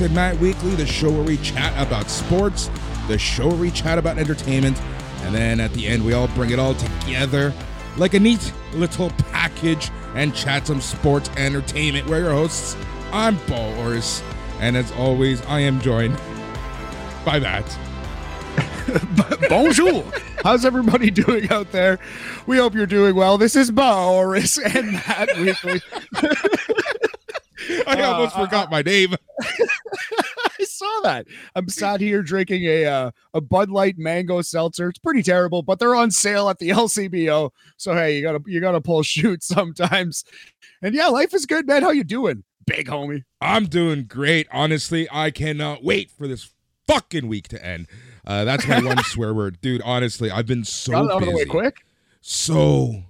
Boris and Matt Weekly, the show where we chat about sports, the show where we chat about entertainment, and then at the end, we all bring it all together like a neat little package and chat some sports entertainment. We're your hosts. I'm Boris, and as always, I am joined by Matt. Bonjour. How's everybody doing out there? We hope you're doing well. This is Boris and Matt Weekly. I almost Uh, forgot my name. I saw that. I'm sat here drinking a uh, a Bud Light mango seltzer. It's pretty terrible, but they're on sale at the LCBO. So hey, you gotta you gotta pull shoot sometimes. And yeah, life is good, man. How you doing, big homie? I'm doing great. Honestly, I cannot wait for this fucking week to end. Uh, that's my one swear word, dude. Honestly, I've been so out of the way quick. so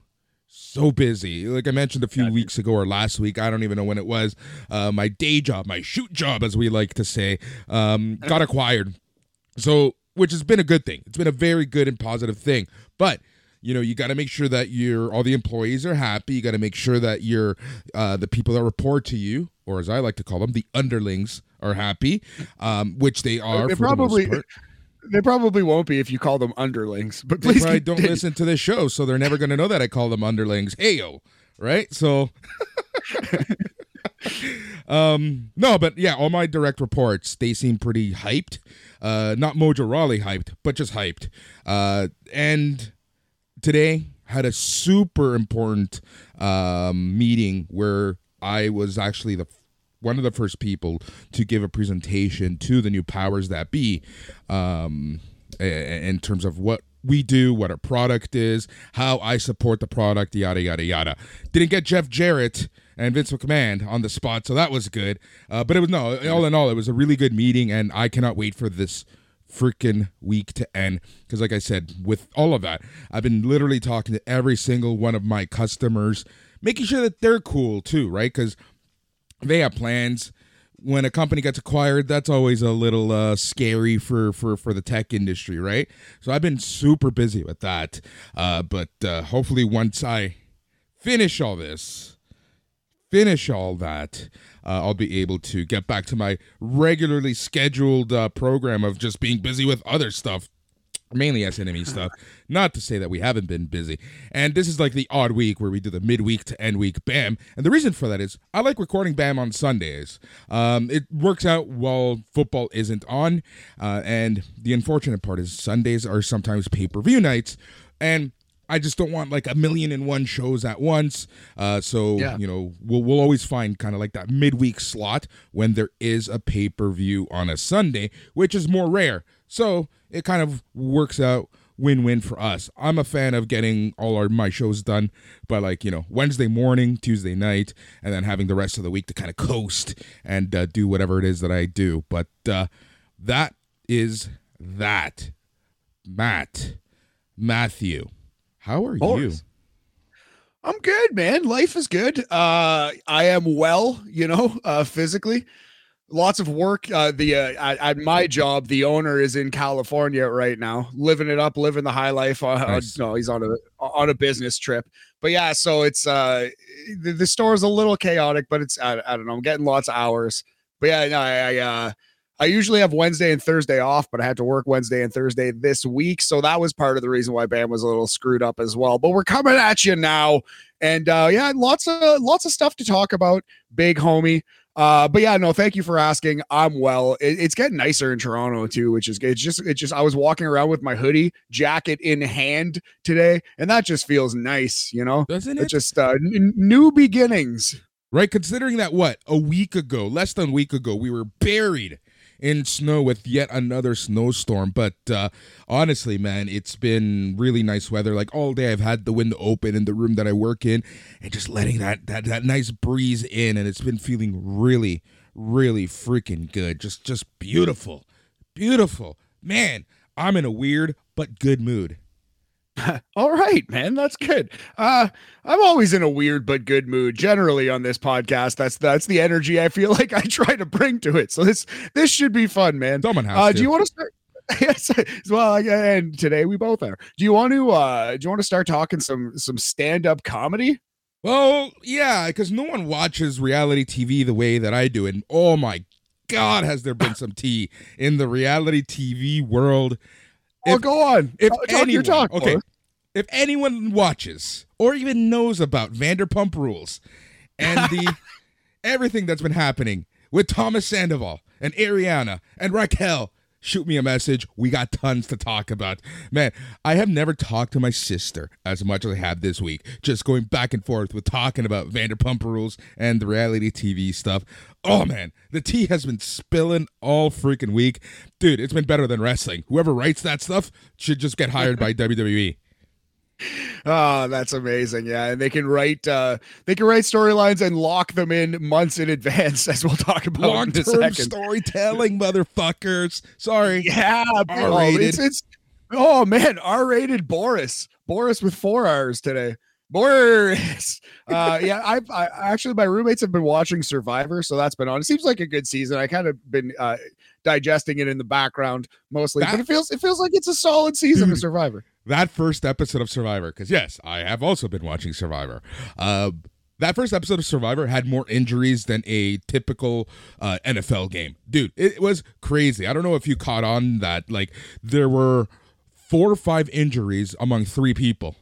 so busy. Like i mentioned a few Gotcha. weeks ago or last week i don't even know when it was uh, my day job my shoot job as we like to say um, got acquired. So which has been a good thing. It's been a very good and positive thing. But you know you got to make sure that your all the employees are happy. You got to make sure that your uh, the people that report to you or as i like to call them the underlings are happy um, which they are for probably the most part. They probably won't be if you call them underlings. But please don't listen to this show, so they're never going to know that I call them underlings. Hey yo, right? So, um, no, but yeah, all my direct reports they seem pretty hyped. Uh, not Mojo Rawley hyped, but just hyped. Uh, and today had a super important um meeting where I was actually the one of the first people to give a presentation to the new powers that be um, in terms of what we do, what our product is, how I support the product, yada yada yada. Didn't get Jeff Jarrett and Vince McMahon on the spot, so that was good. Uh, but it was no, all in all, it was a really good meeting, and I cannot wait for this freaking week to end because like i said with all of that i've been literally talking to every single one of my customers making sure that they're cool too right because they have plans. When a company gets acquired that's always a little uh, scary for, for for the tech industry right? So i've been super busy with that. Uh, but uh, hopefully once i finish all this finish all that uh, i'll be able to get back to my regularly scheduled uh, program of just being busy with other stuff mainly SNME stuff. Not to say that we haven't been busy. And this is like the odd week where we do the midweek to end week BAM. And the reason for that is I like recording BAM on Sundays. Um, it works out while football isn't on. Uh, and the unfortunate part is Sundays are sometimes pay per view nights. And I just don't want like a million and one shows at once. Uh, so Yeah. you know we'll we'll always find kind of like that midweek slot when there is a pay per view on a Sunday, which is more rare. So it kind of works out win win for us. I'm a fan of getting all our my shows done by like you know Wednesday morning, Tuesday night, and then having the rest of the week to kind of coast and uh, do whatever it is that I do. But uh, that is that. Matt, Matthew, how are you? I'm good, man. Life is good. Uh, I am well, you know, uh, physically. Lots of work. Uh, the uh, at, my job, the owner is in California right now, living it up, living the high life. Uh, Nice. no, he's on a on a business trip. But yeah, so it's uh, the, the store is a little chaotic, but it's I, I don't know. I'm getting lots of hours. But yeah, no, I, I uh, I usually have Wednesday and Thursday off, but I had to work Wednesday and Thursday this week. So that was part of the reason why Bam was a little screwed up as well. But we're coming at you now. And uh yeah, lots of lots of stuff to talk about, big homie. Uh, but yeah, no, thank you for asking. I'm well. It- it's getting nicer in Toronto too, which is good. It's just, it's just, I was walking around with my hoodie jacket in hand today, and that just feels nice, you know. Doesn't It's it? just uh, n- new beginnings. right? Considering that what a week ago, less than a week ago, we were buried in snow with yet another snowstorm. But uh, honestly, man, it's been really nice weather. Like all day, I've had the window open in the room that I work in, and just letting that that that nice breeze in, and it's been feeling really, really freaking good. Just just beautiful, beautiful, man. I'm in a weird but good mood. All right, man, that's good. Uh, I'm always in a weird but good mood generally on this podcast. That's that's the energy I feel like I try to bring to it. So this this should be fun, man. Someone has Uh, do you want to start? yes. Well, and today we both are. Do you want to? uh Do you want to start talking some some stand up comedy? Well, yeah, because no one watches reality TV the way that I do, and oh my God, has there been some tea in the reality TV world? Oh, go on. If Talk- anyone, your talk, okay. If anyone watches or even knows about Vanderpump Rules and the everything that's been happening with Thomas Sandoval and Ariana and Raquel, shoot me a message. We got tons to talk about. Man, I have never talked to my sister as much as I have this week. Just going back and forth with talking about Vanderpump Rules and the reality TV stuff. Oh man, the tea has been spilling all freaking week. Dude, it's been better than wrestling. Whoever writes that stuff should just get hired by. WWE. Oh, that's amazing. Yeah. And they can write uh they can write storylines and lock them in months in advance, as we'll talk about Long term storytelling, motherfuckers. Sorry. Yeah, bro. R-rated. It's, it's oh man, R-rated Boris. Boris with four R's today. Boris. Uh yeah, I've I actually my roommates have been watching Survivor, so that's been on. It seems like a good season. I kind of been uh digesting it in the background mostly, That- but it feels it feels like it's a solid season of Survivor. That first episode of Survivor, because yes, I have also been watching Survivor. Uh, that first episode of Survivor had more injuries than a typical uh, NFL game. Dude, it was crazy. I don't know if you caught on that. Like, there were four or five injuries among three people.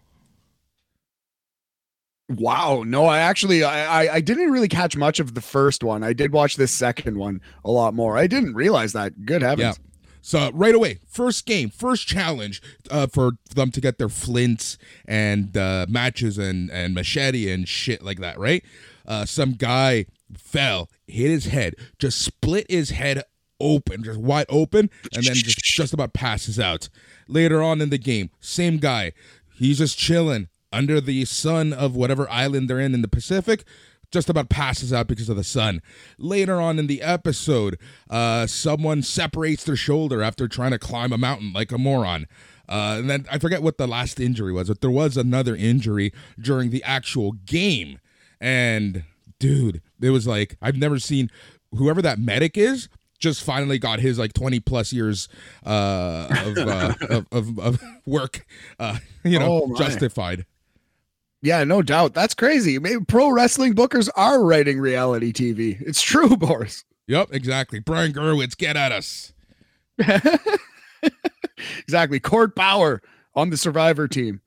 Wow. No, I actually I, I didn't really catch much of the first one. I did watch this second one a lot more. I didn't realize that. Good heavens. Yeah. So right away, first game, first challenge uh, for them to get their flints and uh, matches and and machete and shit like that. Right? Uh, some guy fell, hit his head, just split his head open, just wide open, and then just just about passes out. Later on in the game, same guy, he's just chilling under the sun of whatever island they're in in the Pacific just about passes out because of the sun. Later on in the episode, uh, someone separates their shoulder after trying to climb a mountain like a moron. Uh, and then I forget what the last injury was, but there was another injury during the actual game. And dude, it was like I've never seen whoever that medic is just finally got his like 20 plus years uh, of, uh, of, of, of work, uh, you know, Oh, justified. Yeah, no doubt. That's crazy. Maybe pro wrestling bookers are writing reality TV. It's true, Boris. Yep, exactly. Brian Gewirtz, get at us. exactly. Court Power on the Survivor team.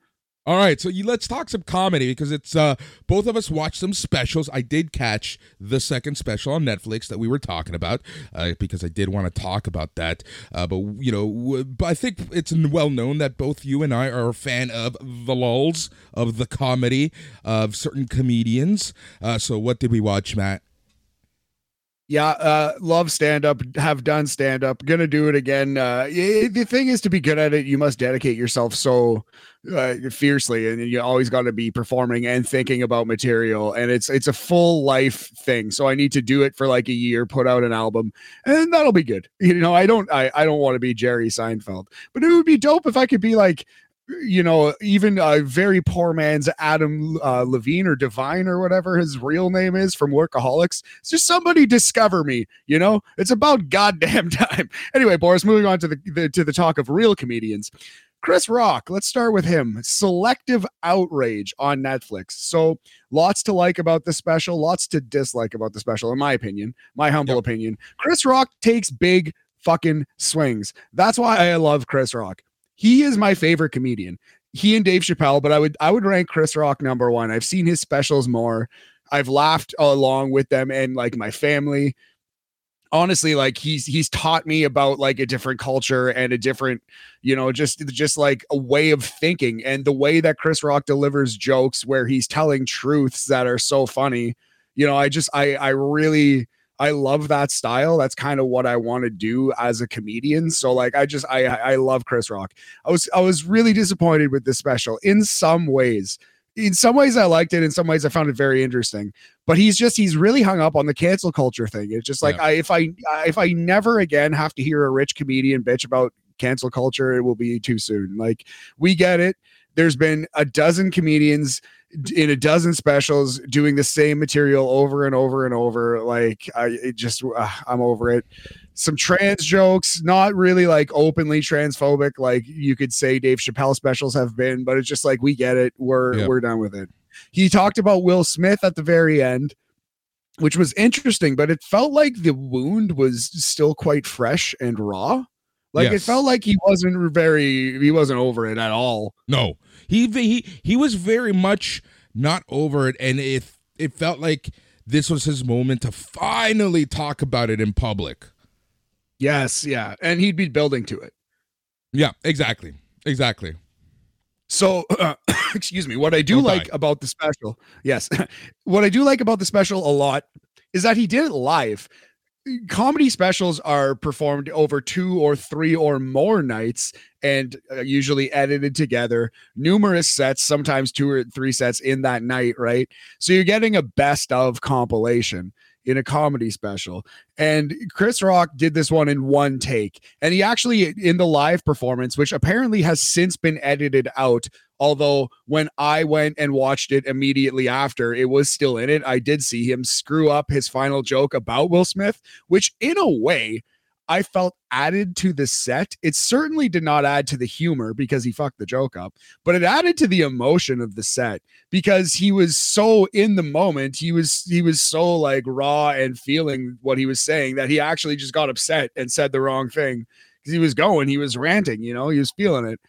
All right, so you, let's talk some comedy because it's uh both of us watched some specials. I did catch the second special on Netflix that we were talking about uh, because I did want to talk about that. Uh, but you know, but I think it's well known that both you and I are a fan of the lulls of the comedy of certain comedians. Uh, so what did we watch, Matt? Yeah, uh, love stand up, have done stand up, gonna do it again. Uh, y- the thing is, to be good at it, you must dedicate yourself so uh, fiercely, and you always got to be performing and thinking about material. And it's it's a full life thing. So I need to do it for like a year, put out an album, and that'll be good. You know, I don't I, I don't want to be Jerry Seinfeld, but it would be dope if I could be like you know, even a very poor man's Adam uh, Levine or DeVine or whatever his real name is from Workaholics. It's just somebody discover me. You know, it's about goddamn time. Anyway, Boris, moving on to the, the to the talk of real comedians. Chris Rock, let's start with him. Selective outrage on Netflix. So, lots to like about the special, lots to dislike about the special, in my opinion, my humble Yep. opinion. Chris Rock takes big fucking swings. That's why I love Chris Rock. He is my favorite comedian. He and Dave Chappelle, but I would I would rank Chris Rock number one. I've seen his specials more. I've laughed along with them and like my family. Honestly, like he's he's taught me about like a different culture and a different, you know, just just like a way of thinking and the way that Chris Rock delivers jokes where he's telling truths that are so funny. You know, I just I I really I love that style. That's kind of what I want to do as a comedian. So like I just I I love Chris Rock. I was I was really disappointed with this special in some ways. In some ways I liked it, in some ways I found it very interesting. But he's just he's really hung up on the cancel culture thing. It's just like Yeah. I if I- if I never again have to hear a rich comedian bitch about cancel culture, it will be too soon. Like we get it. There's been a dozen comedians in a dozen specials doing the same material over and over and over. Like I it just uh, I'm over it. Some trans jokes, not really like openly transphobic, like you could say Dave Chappelle specials have been, but it's just like we get it. We're Yeah. we're done with it. he talked about Will Smith at the very end, which was interesting, but it felt like the wound was still quite fresh and raw. Like it felt like he wasn't very he wasn't over it at all. No, he he he was very much not over it, and it it felt like this was his moment to finally talk about it in public. Yes, yeah. And he'd be building to it. Yeah, exactly, exactly. So, uh, excuse me. What I do Don't like die. about the special, yes, what I do like about the special a lot is that he did it live. Comedy specials are performed over two or three or more nights and uh, usually edited together, numerous sets, sometimes two or three sets in that night, right? So you're getting a best of compilation in a comedy special. And Chris Rock did this one in one take. And he actually, in the live performance, which apparently has since been edited out, although when I went and watched it immediately after, it was still in it. I did see him screw up his final joke about Will Smith, which in a way, I felt added to the set. It certainly did not add to the humor because he fucked the joke up, but it added to the emotion of the set because he was so in the moment. He was he was so like raw and feeling what he was saying that he actually just got upset and said the wrong thing because he was going, he was ranting, you know, he was feeling it.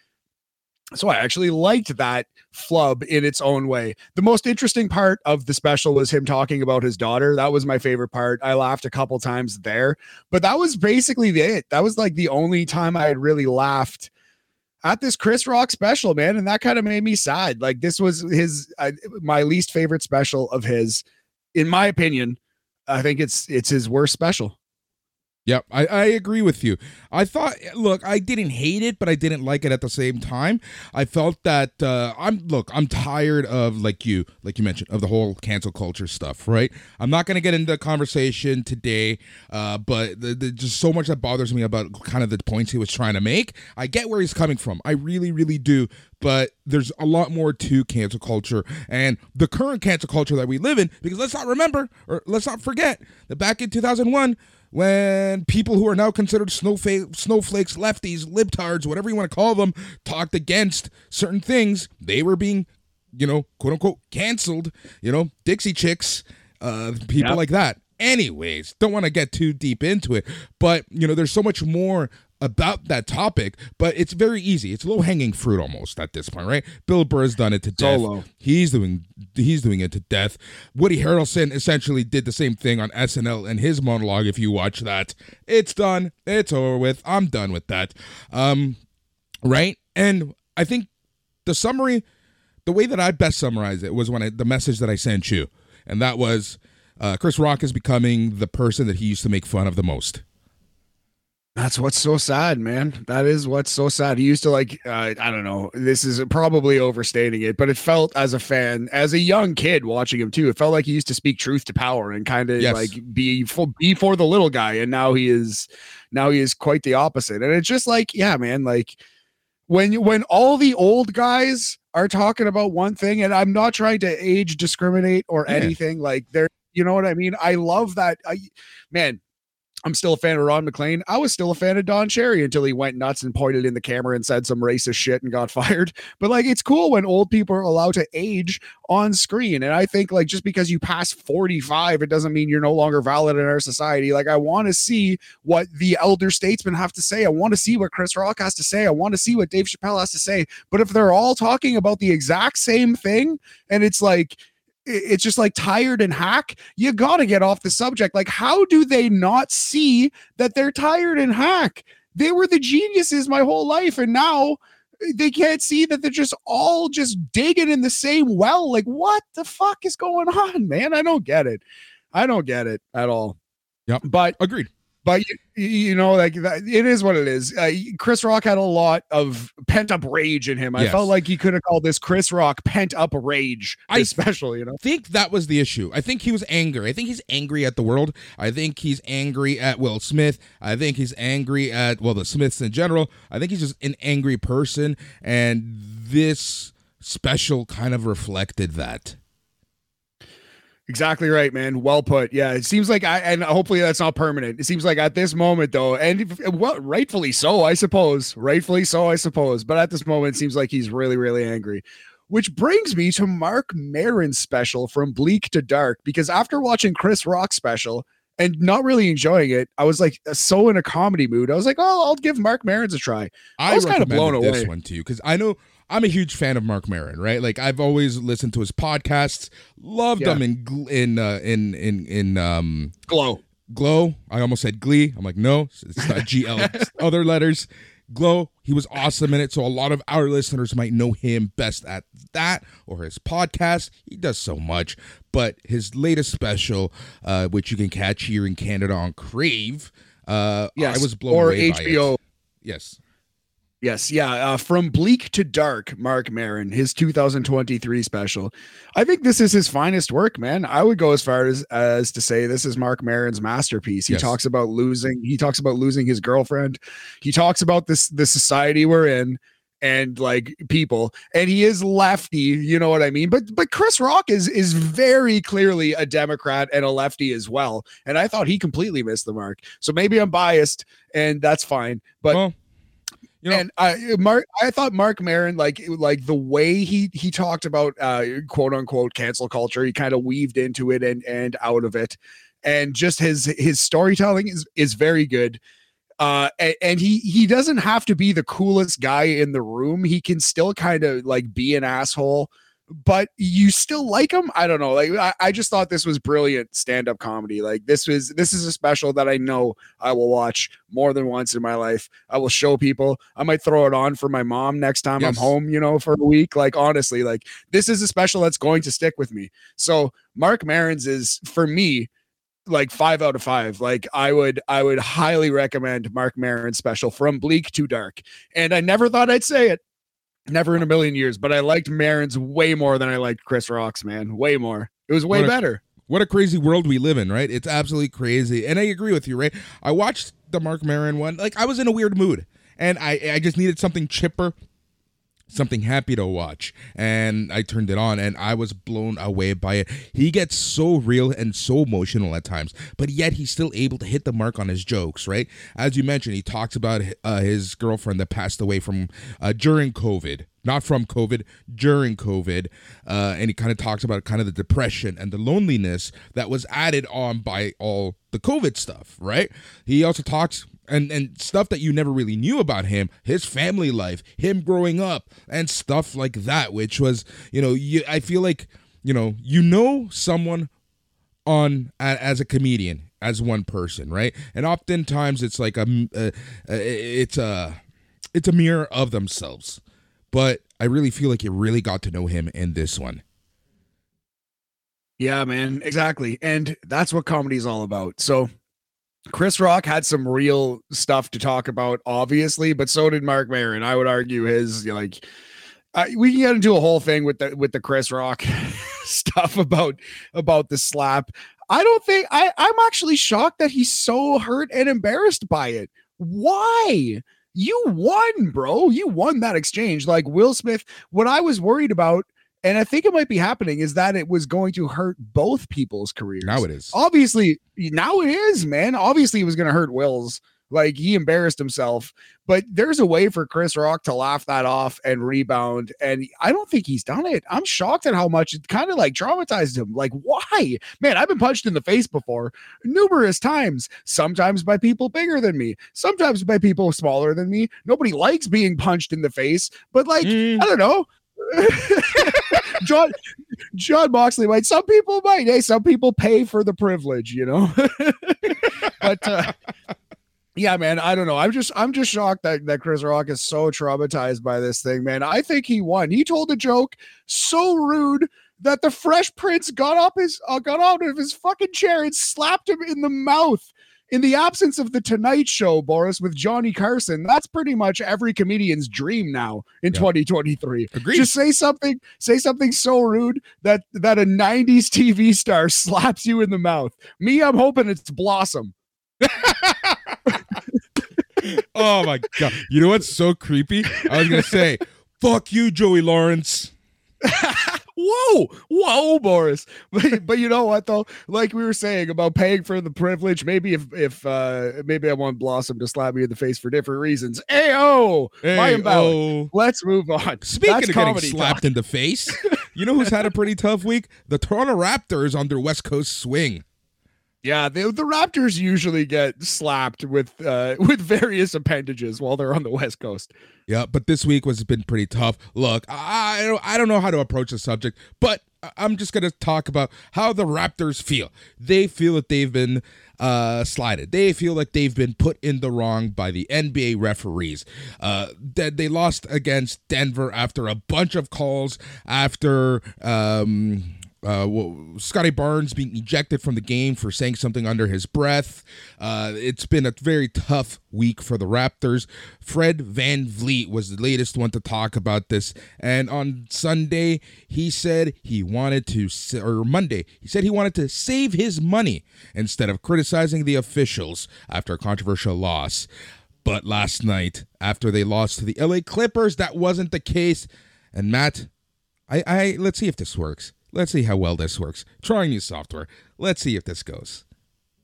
So I actually liked that flub in its own way. The most interesting part of the special was him talking about his daughter. That was my favorite part. I laughed a couple times there, but that was basically it. That was like the only time I had really laughed at this Chris Rock special, man, and that kind of made me sad. Like this was his uh, my least favorite special of his, in my opinion. I think it's it's his worst special. Yep, I, I agree with you. I thought, look, I didn't hate it, but I didn't like it at the same time. I felt that uh, I'm look, I'm tired of like you, like you mentioned, of the whole cancel culture stuff, right? I'm not gonna get into the conversation today, uh, but the, the, just so much that bothers me about kind of the points he was trying to make. I get where he's coming from. I really, really do. But there's a lot more to cancel culture and the current cancel culture that we live in. Because let's not remember, or let's not forget that back in 2001 when people who are now considered snowflake, snowflakes, lefties, libtards, whatever you want to call them, talked against certain things, they were being, you know, quote unquote, canceled. You know, Dixie Chicks, uh, people Yep. like that. Anyways, don't want to get too deep into it, but you know, there's so much more about that topic, but it's very easy. It's low hanging fruit almost at this point, right? Bill Burr's done it to death. Solo. He's doing he's doing it to death. Woody Harrelson essentially did the same thing on SNL in his monologue. If you watch that, it's done. It's over with. I'm done with that. Um, right? And I think the summary, the way that I best summarize it was when I, the message that I sent you, and that was uh, Chris Rock is becoming the person that he used to make fun of the most. That's what's so sad, man. That is what's so sad. He used to like, uh, I don't know, this is probably overstating it, but it felt as a fan, as a young kid watching him too, it felt like he used to speak truth to power and kind of Yes. like be for, be for the little guy. And now he is, now he is quite the opposite. And it's just like, yeah, man, like when, when all the old guys are talking about one thing, and I'm not trying to age discriminate or Yeah. anything like they're, you know what I mean? I love that. I, man, I'm still a fan of Ron McLean. I was still a fan of Don Cherry until he went nuts and pointed in the camera and said some racist shit and got fired. But like, it's cool when old people are allowed to age on screen. And I think like just because you pass 45, it doesn't mean you're no longer valid in our society. Like, I want to see what the elder statesmen have to say. I want to see what Chris Rock has to say. I want to see what Dave Chappelle has to say. But if they're all talking about the exact same thing, and it's like, it's just like tired and hack you got to get off the subject. Like how do they not see that they're tired and hack? They were the geniuses my whole life and now eh, they can't see that they're just all just digging in the same well. Like what the fuck is going on man? I don't get it. I don't get it at all. Yep. but Agreed. But you, you know like that, it is what it is uh, chris rock had a lot of pent up rage in him i Yes. felt like he could have called this chris rock pent up rage I- special you know I think that was the issue. I think he was angry. I think he's angry at the world. I think he's angry at Will Smith. I think he's angry at well the Smiths in general. I think he's just an angry person and this special kind of reflected that. Exactly right, man. Well put. Yeah, it seems like I and hopefully that's not permanent. It seems like at this moment though, and if- well, rightfully so, I suppose. Rightfully so, I suppose. But at this moment, it seems like he's really, really angry. which brings me to Marc Maron's special from Bleak to Dark. Because after watching Chris Rock's special and not really enjoying it, I was like uh, so in a comedy mood. I was like, oh, I'll give Marc Maron's a try. I, I was kind of blown recommended this away. one to you because I know I'm a huge fan of Marc Maron, right? Like I've always listened to his podcasts, loved Yeah. him in in uh, in in in um Glow. Glow. I almost said Glee. I'm like, no, it's not GL. Other letters. Glow. He was awesome in it. So a lot of our listeners might know him best at that or his podcast. He does so much. But his latest special, uh, which you can catch here in Canada on Crave, uh, Yes. I was blown or away by HBO. it. Yes. Yes, yeah. Uh, From Bleak to Dark, Marc Maron, his 2023 special. I think this is his finest work, man. I would go as far as as to say this is Marc Maron's masterpiece. He Yes. talks about losing. He talks about losing his girlfriend. He talks about this the society we're in and like people. And he is lefty, you know what I mean. But but Chris Rock is is very clearly a Democrat and a lefty as well. And I thought he completely missed the mark. So maybe I'm biased, and that's fine. But well, you know, and I Mark I thought Marc Maron like like the way he he talked about uh quote unquote cancel culture he kind of weaved into it and and out of it. And just his his storytelling is is very good. Uh and, and he he doesn't have to be the coolest guy in the room. He can still kind of like be an asshole but you still like him i don't know like I, I just thought this was brilliant stand-up comedy like this was this is a special that i know i will watch more than once in my life I will show people. I might throw it on for my mom next time I'm home, you know, for a week. Like honestly, like this is a special that's going to stick with me. So Marc Maron's is for me like five out of five. Like I would I would highly recommend Marc Maron's special from bleak to dark. And I never thought I'd say it. Never in a million years, but I liked Maron's way more than I liked Chris Rock's, man. Way more. It was way What a- better. what a crazy world we live in, right? It's absolutely crazy. And I agree with you, right? I watched the Marc Maron one. Like I was in a weird mood. And I, I just needed something chipper, something happy to watch. And I turned it on and I was blown away by it. He gets so real and so emotional at times, but yet he's still able to hit the mark on his jokes, right? As you mentioned, he talks about uh, his girlfriend that passed away from uh, during COVID. Not from COVID, during COVID, uh, and he kind of talks about kind of the depression and the loneliness that was added on by all the COVID stuff, right? He also talks and and stuff that you never really knew about him, his family life, him growing up, and stuff like that. Which was, you know, you I feel like you know you know someone on as a comedian as one person, right? And oftentimes it's like a, it's a it's a mirror of themselves. But I really feel like you really got to know him in this one. Yeah, man, exactly. And that's what comedy is all about. So Chris Rock had some real stuff to talk about, obviously, but so did Marc Maron. I would argue his like uh, we can get into a whole thing with the with the Chris Rock stuff about about the slap. I don't think I I'm actually shocked that he's so hurt and embarrassed by it. Why? You won, bro. You won that exchange. Like Will Smith, what I was worried about and I think it might be happening is that it was going to hurt both people's careers. Now it is. Obviously, now it is, man. Obviously, it was going to hurt Will's. Like he embarrassed himself, but there's a way for Chris Rock to laugh that off and rebound. And I don't think he's done it. I'm shocked at how much it kind of like traumatized him. Like, why? Man, I've been punched in the face before numerous times, sometimes by people bigger than me, sometimes by people smaller than me. Nobody likes being punched in the face, but like, Mm, I don't know. John Jon Moxley might. Some people might. Hey, some people pay for the privilege, you know. but uh, yeah, man, I don't know. I'm just I'm just shocked that that Chris Rock is so traumatized by this thing, man. I think he won. He told a joke so rude that the Fresh Prince got up his uh, got out of his fucking chair and slapped him in the mouth. In the absence of the Tonight Show, Boris, with Johnny Carson, that's pretty much every comedian's dream now in Yeah. 2023 agreed. just say something say something so rude that that a 90s tv star slaps you in the mouth me i'm hoping it's blossom oh my god! You know what's so creepy? I was gonna say, "Fuck you, Joey Lawrence." Whoa, whoa, Boris. But, but you know what though? Like we were saying about paying for the privilege, maybe if if uh maybe I want Blossom to slap me in the face for different reasons. Ayo, hey. Let's move on. Speaking That's of getting slapped talk. in the face, you know who's had a pretty tough week? The Toronto Raptors on their West Coast swing. Yeah, the, the Raptors usually get slapped with uh, with various appendages while they're on the West Coast. Yeah, but this week was been pretty tough. Look, I don't, I don't know how to approach the subject, but I'm just going to talk about how the Raptors feel. They feel that they've been uh, slided. They feel like they've been put in the wrong by the NBA referees. Uh, that they lost against Denver after a bunch of calls after. Um, uh, well, Scottie Barnes being ejected from the game for saying something under his breath. Uh, it's been a very tough week for the Raptors. Fred Van VanVleet was the latest one to talk about this. And on Sunday, he said he wanted to, or Monday, he said he wanted to save his money instead of criticizing the officials after a controversial loss. But last night, after they lost to the LA Clippers, that wasn't the case. And Matt, I, I let's see if this works. Let's see how well this works. Trying new software. Let's see if this goes.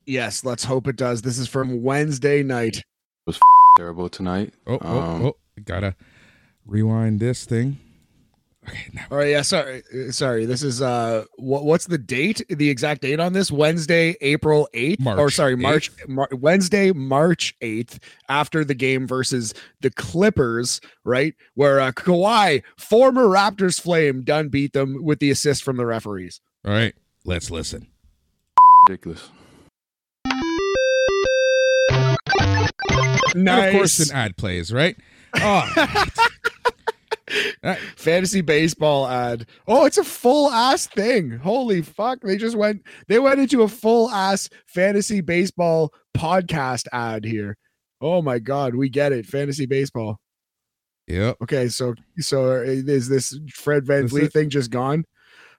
Yes, let's hope it does. This is from Wednesday night. It was terrible tonight. Oh, oh, um, oh, gotta rewind this thing. Okay, now. All right, yeah, sorry, sorry. This is uh, what, what's the date? The exact date on this? Wednesday, April eighth, or sorry, March Mar- Wednesday, March eighth, after the game versus the Clippers, right? Where uh, Kawhi, former Raptors flame, done beat them with the assist from the referees. All right, let's listen. Ridiculous. Nice. And of course, an ad plays, right? Oh. fantasy baseball ad. Oh, it's a full ass thing. Holy fuck. They just went they went into a full ass fantasy baseball podcast ad here. Oh my god, we get it. Fantasy baseball. Yep. Okay, so so uh, is this Fred Van VanVleet thing just gone?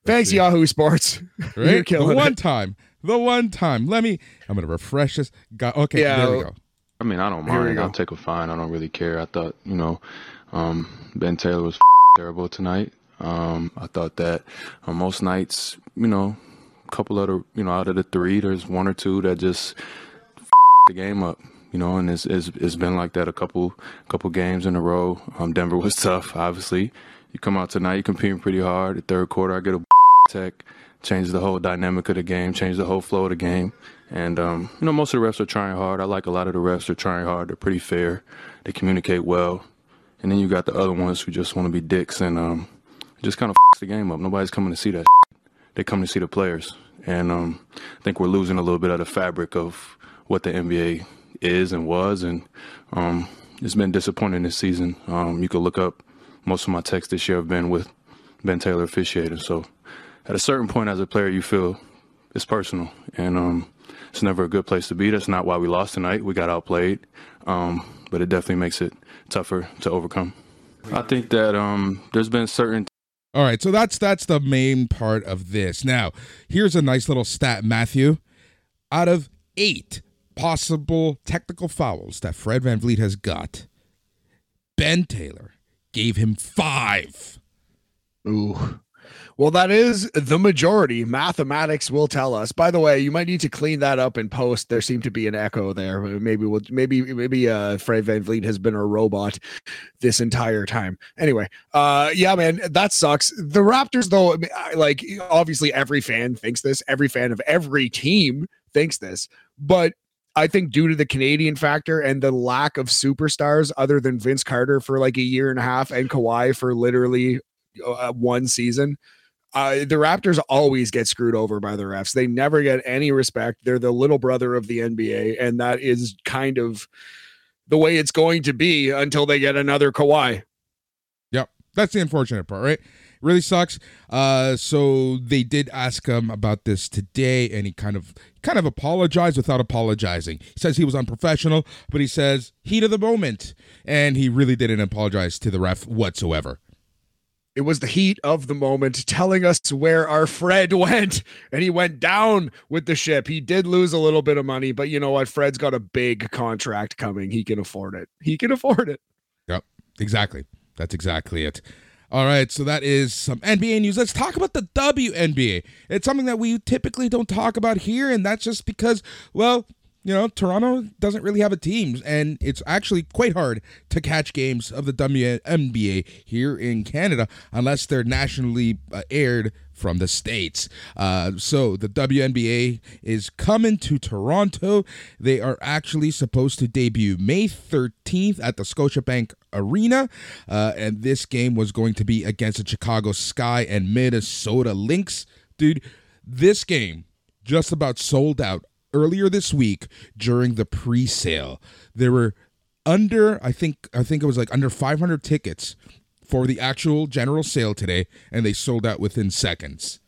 Thanks, Yahoo Sports. Right? the one it. time. The one time. Let me I'm gonna refresh this. Got okay, yeah, there we go. I mean, I don't mind. I'll take a fine. I don't really care. I thought, you know, um, Ben Taylor was terrible tonight. Um, I thought that on most nights, you know, a couple of the, you know, out of the three, there's one or two that just the game up, you know, and it's, it's, it's been like that a couple couple games in a row. Um, Denver was tough, obviously. You come out tonight, you're competing pretty hard. The third quarter, I get a tech, changes the whole dynamic of the game, changes the whole flow of the game. And, um, you know, most of the refs are trying hard. I like a lot of the refs are trying hard. They're pretty fair. They communicate well. And then you got the other ones who just want to be dicks and um, just kind of the game up. Nobody's coming to see that. They come to see the players. And um, I think we're losing a little bit of the fabric of what the NBA is and was. And um, it's been disappointing this season. Um, you could look up most of my texts this year have been with Ben Taylor officiating. So at a certain point as a player, you feel it's personal. And um, it's never a good place to be. That's not why we lost tonight. We got outplayed. Um, but it definitely makes it tougher to overcome. I think that um, there's been certain. All right, so that's that's the main part of this. Now, here's a nice little stat, Matthew. Out of eight possible technical fouls that Fred VanVleet has got, Ben Taylor gave him five. Ooh. Well, that is the majority. Mathematics will tell us. By the way, you might need to clean that up in post. There seemed to be an echo there. Maybe we'll maybe maybe uh Fred VanVleet has been a robot this entire time. Anyway, uh yeah, man, that sucks. The Raptors, though, like obviously every fan thinks this, every fan of every team thinks this, but I think due to the Canadian factor and the lack of superstars other than Vince Carter for like a year and a half and Kawhi for literally uh, one season, uh, the Raptors always get screwed over by the refs. They never get any respect. They're the little brother of the NBA, and that is kind of the way it's going to be until they get another Kawhi. Yep, that's the unfortunate part, right? Really sucks. Uh, so they did ask him about this today, and he kind of kind of apologized without apologizing. He says he was unprofessional, but he says heat of the moment, and he really didn't apologize to the ref whatsoever. It was the heat of the moment telling us where our Fred went, and he went down with the ship. He did lose a little bit of money, but you know what? Fred's got a big contract coming. He can afford it. He can afford it. Yep, exactly. That's exactly it. All right, so that is some NBA news. Let's talk about the WNBA. It's something that we typically don't talk about here, and that's just because, well, you know, Toronto doesn't really have a team, and it's actually quite hard to catch games of the WNBA here in Canada unless they're nationally uh, aired from the States. Uh, so the WNBA is coming to Toronto. They are actually supposed to debut May 13th at the Scotiabank Arena. Uh, and this game was going to be against the Chicago Sky and Minnesota Lynx. Dude, this game just about sold out earlier this week during the pre-sale. There were under I think I think it was like under 500 tickets for the actual general sale today, and they sold out within seconds.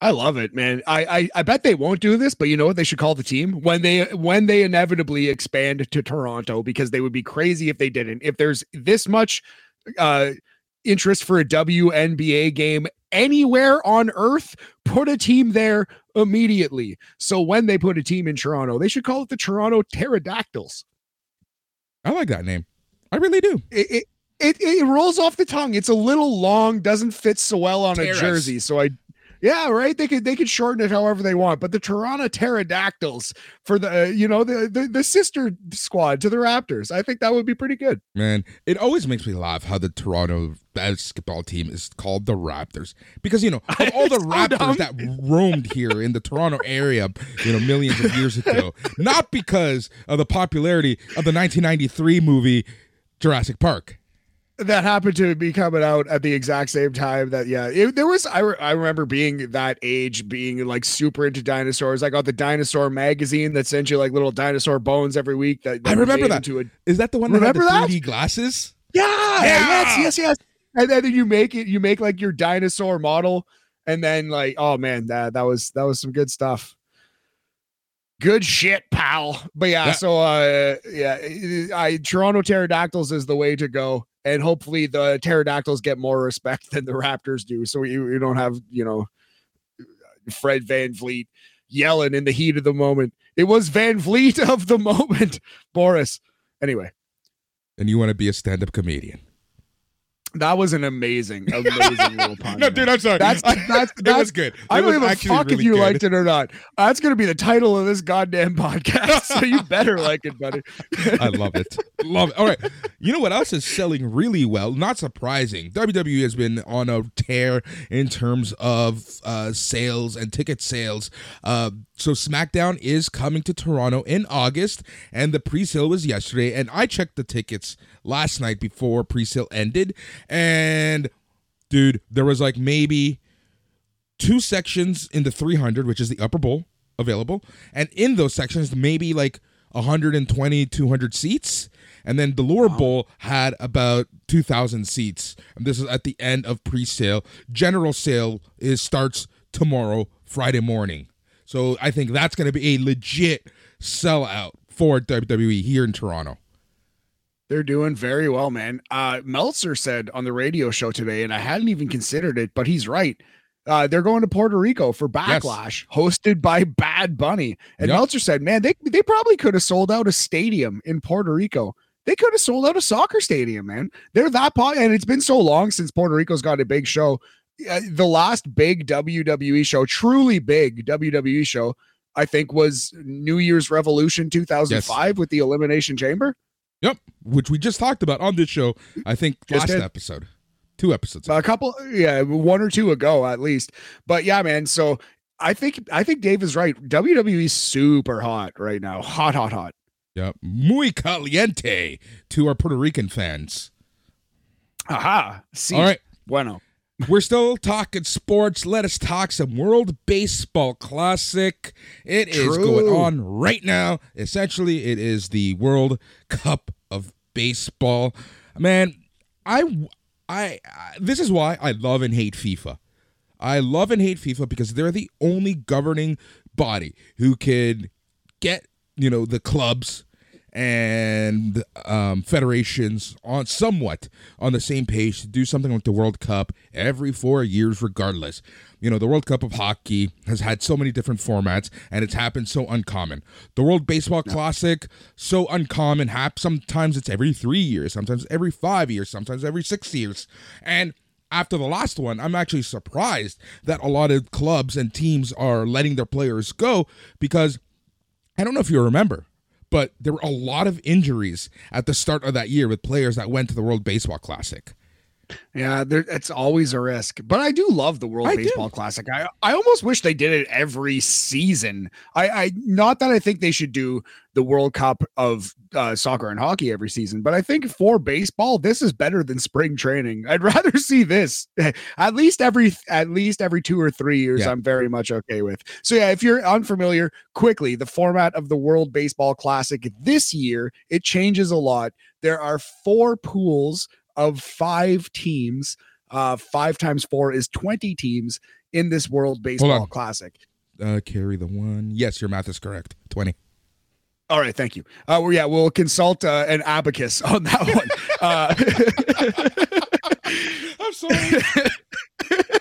I love it, man. I, I I bet they won't do this, but you know what they should call the team when they when they inevitably expand to Toronto because they would be crazy if they didn't. If there's this much uh interest for a WNBA game anywhere on earth, put a team there immediately. So when they put a team in Toronto, they should call it the Toronto Pterodactyls. I like that name. I really do. It, it, it, it rolls off the tongue. It's a little long, doesn't fit so well on Terrace. a jersey. So I yeah, right. They could they could shorten it however they want, but the Toronto Pterodactyls for the uh, you know the, the the sister squad to the Raptors, I think that would be pretty good. Man, it always makes me laugh how the Toronto basketball team is called the Raptors because you know of all the Raptors that roamed here in the Toronto area, you know, millions of years ago, not because of the popularity of the 1993 movie Jurassic Park. That happened to be coming out at the exact same time that yeah it, there was I, re- I remember being that age being like super into dinosaurs i got the dinosaur magazine that sent you like little dinosaur bones every week that, that I remember that. a, Is that the one that Remember had that? the 3D glasses? yeah, Yeah. yes yes yes and then you make it you make like your dinosaur model and then like oh man that that was that was some good stuff good shit pal but yeah, Yeah. so uh yeah i toronto pterodactyls is the way to go and hopefully the pterodactyls get more respect than the raptors do. So you, you don't have you know fred van vliet yelling in the heat of the moment. It was van vliet of the moment boris. Anyway. And you want to be a stand-up comedian? That was an amazing amazing little pun no, dude, I'm sorry. That's- that's- it that's- was good. I don't give a fuck if you good. liked it or not. That's gonna be the title of this goddamn podcast. so you better like it, buddy. I love it. Love it. All right. You know what else is selling really well? Not surprising. WWE has been on a tear in terms of uh, sales and ticket sales. Uh, so SmackDown is coming to Toronto in August, and the pre-sale was yesterday. And I checked the tickets last night before pre-sale ended, and dude, there was like maybe two sections in the 300, which is the upper bowl, available. And in those sections, maybe like 120, 200 seats. And then the lower bowl had about 2,000 seats. And this is at the end of pre sale. General sale is starts tomorrow, Friday morning. So I think that's going to be a legit sellout for WWE here in Toronto. They're doing very well, man. Uh, Meltzer said on the radio show today, and I hadn't even considered it, but he's right. Uh, they're going to Puerto Rico for Backlash, hosted by Bad Bunny. And Yep. Meltzer said, "Man, they they probably could have sold out a stadium in Puerto Rico. They could have sold out a soccer stadium, man. They're that pot, and it's been so long since Puerto Rico's got a big show. Uh, the last big WWE show, truly big WWE show, I think was New Year's Revolution 2005 with the Elimination Chamber. Yep. Which we just talked about on this show, I think Just last did. episode. Two episodes. a couple yeah one or two ago at least but yeah man so i think i think dave is right wwe's super hot right now hot hot hot Yep. Muy caliente to our Puerto Rican fans. aha see All right. bueno We're still talking sports. Let us talk some World Baseball Classic. It is True. going on right now. Essentially, it is the World Cup of Baseball. Man, I, I, I this is why I love and hate FIFA. I love and hate FIFA because they're the only governing body who can get, you know, the clubs and um, federations on somewhat on the same page to do something like the World Cup every four years, regardless. You know, the World Cup of Hockey has had so many different formats, and it's happened so uncommon. The World Baseball Classic, so uncommon. Hap sometimes it's every three years, sometimes every five years, sometimes every six years, and after the last one, I'm actually surprised that a lot of clubs and teams are letting their players go because I don't know if you remember, but there were a lot of injuries at the start of that year with players that went to the World Baseball Classic. Yeah, there, it's always a risk. But I do love the World I Baseball do. Classic. I, I almost wish they did it every season. I, I not that I think they should do the World Cup of uh, soccer and hockey every season, but I think for baseball, this is better than spring training. I'd rather see this at least every at least every two or three years. Yeah. I'm very much okay with. So yeah, if you're unfamiliar, quickly the format of the World Baseball Classic this year it changes a lot. There are four pools of five teams. Uh, five times four is 20 teams in this World Baseball. Classic. Uh, carry the one. Yes, your math is correct. 20. All right, thank you. Uh, well, yeah, we'll consult uh, an abacus on that one. Uh, I'm sorry.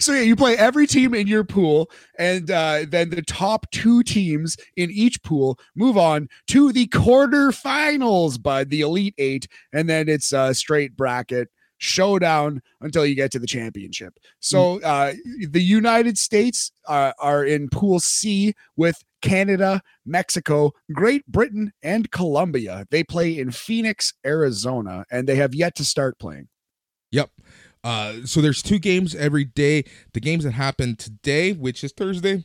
so yeah, you play every team in your pool, and uh, then the top two teams in each pool move on to the quarterfinals, bud, the Elite Eight, and then it's a straight bracket showdown until you get to the championship. So uh, the United States uh, are in Pool C with Canada, Mexico, Great Britain, and Colombia. They play in Phoenix, Arizona, and they have yet to start playing. Yep. Uh, so there's two games every day. The games that happened today, which is Thursday,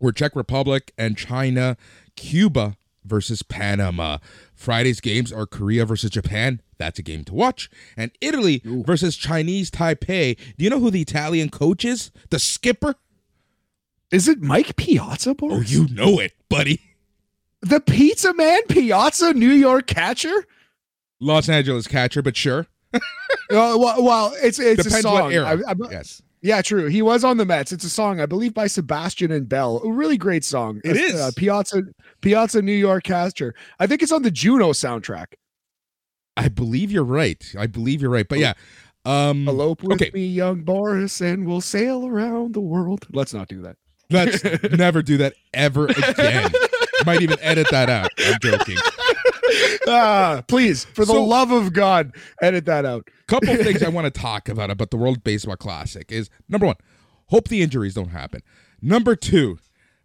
were Czech Republic and China, Cuba versus Panama. Friday's games are Korea versus Japan. That's a game to watch. And Italy Ooh. versus Chinese Taipei. Do you know who the Italian coach is? The skipper? Is it Mike Piazza, Oh, you know it, buddy. The Pizza Man Piazza, New York catcher? Los Angeles catcher, but sure. Uh, well, well, it's it's Depends a song. I- I- yes. yeah, true. He was on the Mets. It's a song, I believe, by Sebastian and Belle. A really great song. It Uh, is. uh, Piazza Piazza, New York catcher. I think it's on the Juno soundtrack. I believe you're right. I believe you're right. But yeah. Um Elope with okay. me, young Boris, and we'll sail around the world. Let's not do that. Let's never do that ever again. Might even edit that out. I'm joking. ah, please, for the So- love of God, edit that out. Couple things I want to talk about about the World Baseball Classic is number one, hope the injuries don't happen. Number two,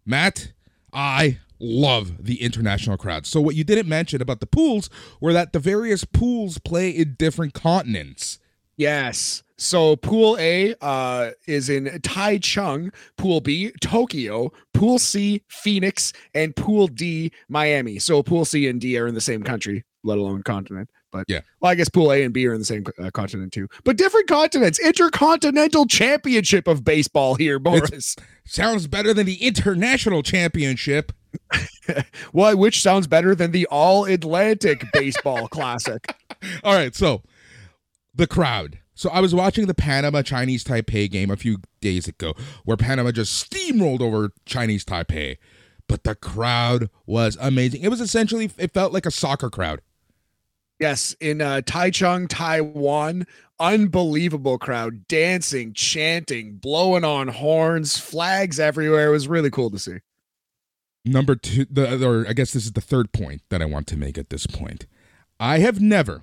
Matt, I love the international crowd. So what you didn't mention about the pools were that the various pools play in different continents. Yes. So Pool A uh, is in Taichung, Pool B, Tokyo, Pool C, Phoenix, and Pool D, Miami. So Pool C and D are in the same country, let alone continent. But Yeah. well, I guess Pool A and B are in the same uh, continent too, but different continents. Intercontinental Championship of baseball here, Boris. Sounds better than the international championship. Well, which sounds better than the All Atlantic Baseball Classic. All right, so the crowd. So I was watching the Panama Chinese Taipei game a few days ago where Panama just steamrolled over Chinese Taipei. But the crowd was amazing. It was essentially it felt like a soccer crowd. Yes, in uh, Taichung, Taiwan, unbelievable crowd, dancing, chanting, blowing on horns, flags everywhere. It was really cool to see. Number 2 the or I guess this is the third point that I want to make at this point. I have never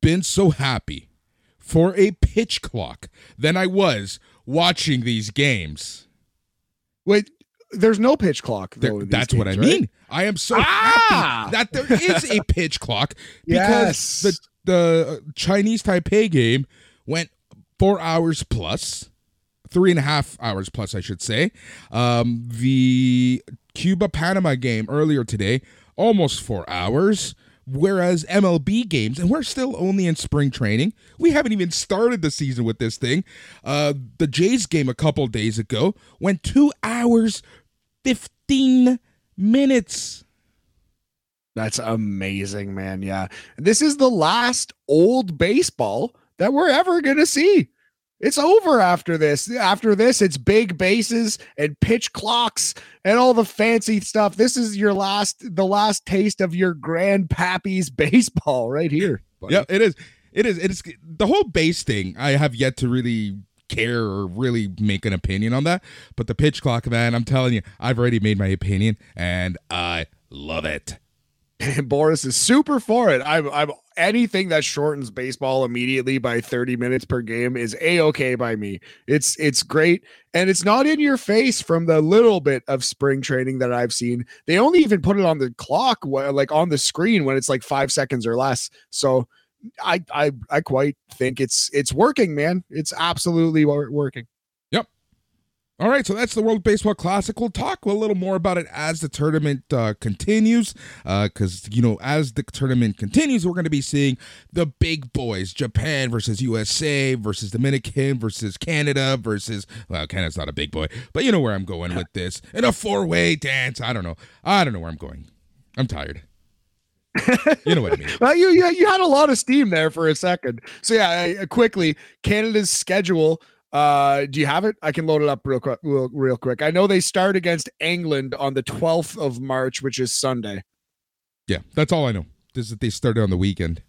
been so happy for a pitch clock than I was watching these games. Wait, there's no pitch clock. Though, in these that's what I right? mean. I am so Ah! happy that there is a pitch clock because the the Chinese Taipei game went four hours plus, three and a half hours plus, I should say. Um, the Cuba Panama game earlier today, almost four hours. Whereas MLB games, and we're still only in spring training, we haven't even started the season with this thing. Uh, the Jays game a couple days ago went two hours, 15 minutes. That's amazing, man. Yeah. This is the last old baseball that we're ever going to see. It's over after this. After this, it's big bases and pitch clocks and all the fancy stuff. This is your last, the last taste of your grandpappy's baseball right here. Buddy. Yeah, it is. It is. It is the whole base thing. I have yet to really care or really make an opinion on that. But the pitch clock, man, I'm telling you, I've already made my opinion and I love it. Boris is super for it. I'm, I'm anything that shortens baseball immediately by 30 minutes per game is a okay by me. It's it's great and it's not in your face from the little bit of spring training that I've seen. They only even put it on the clock like on the screen when it's like 5 seconds or less. So I I I quite think it's it's working, man. It's absolutely working. All right, so that's the World Baseball Classic. We'll talk a little more about it as the tournament uh, continues, because uh, you know, as the tournament continues, we're going to be seeing the big boys: Japan versus USA versus Dominican versus Canada versus well, Canada's not a big boy, but you know where I'm going with this. In a four-way dance. I don't know. I don't know where I'm going. I'm tired. you know what I mean. well, you, you you had a lot of steam there for a second. So yeah, quickly, Canada's schedule uh, do you have it? I can load it up real quick. Real, real quick. I know they start against England on the 12th of March, which is Sunday. Yeah, that's all I know. Is that they started on the weekend.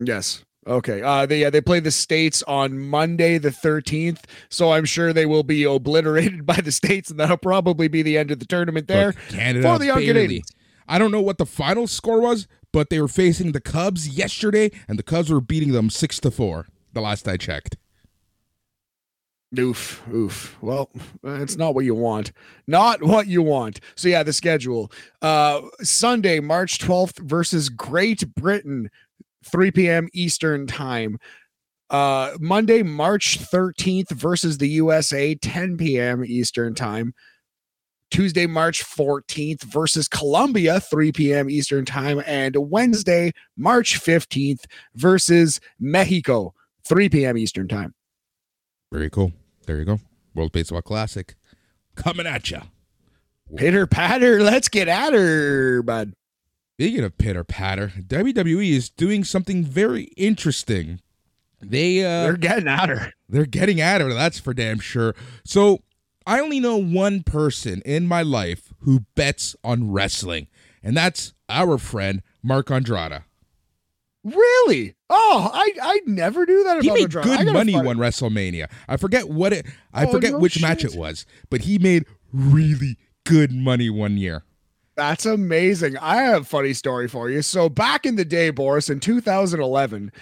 Yes. Okay. Uh, they yeah, they play the states on Monday the 13th, so I'm sure they will be obliterated by the states, and that'll probably be the end of the tournament there but Canada for the young Canadians. I don't know what the final score was, but they were facing the Cubs yesterday, and the Cubs were beating them six to four. The last I checked. Oof, oof. Well, it's not what you want. Not what you want. So yeah, the schedule. Uh Sunday, March 12th versus Great Britain, 3 p.m. Eastern time. Uh Monday, March 13th versus the USA, 10 p.m. Eastern time. Tuesday, March 14th versus Colombia, 3 p.m. Eastern time, and Wednesday, March 15th versus Mexico, 3 p.m. Eastern time. Very cool. There you go. World Baseball Classic coming at you. Pitter patter. Let's get at her, bud. Speaking of pitter patter, WWE is doing something very interesting. They uh they're getting at her. They're getting at her. That's for damn sure. So I only know one person in my life who bets on wrestling, and that's our friend Mark Andrade. Really? Oh, I I never knew that he made good money one WrestleMania. I forget what it. I oh, forget no which shit. match it was, but he made really good money one year. That's amazing. I have a funny story for you. So back in the day, Boris, in 2011,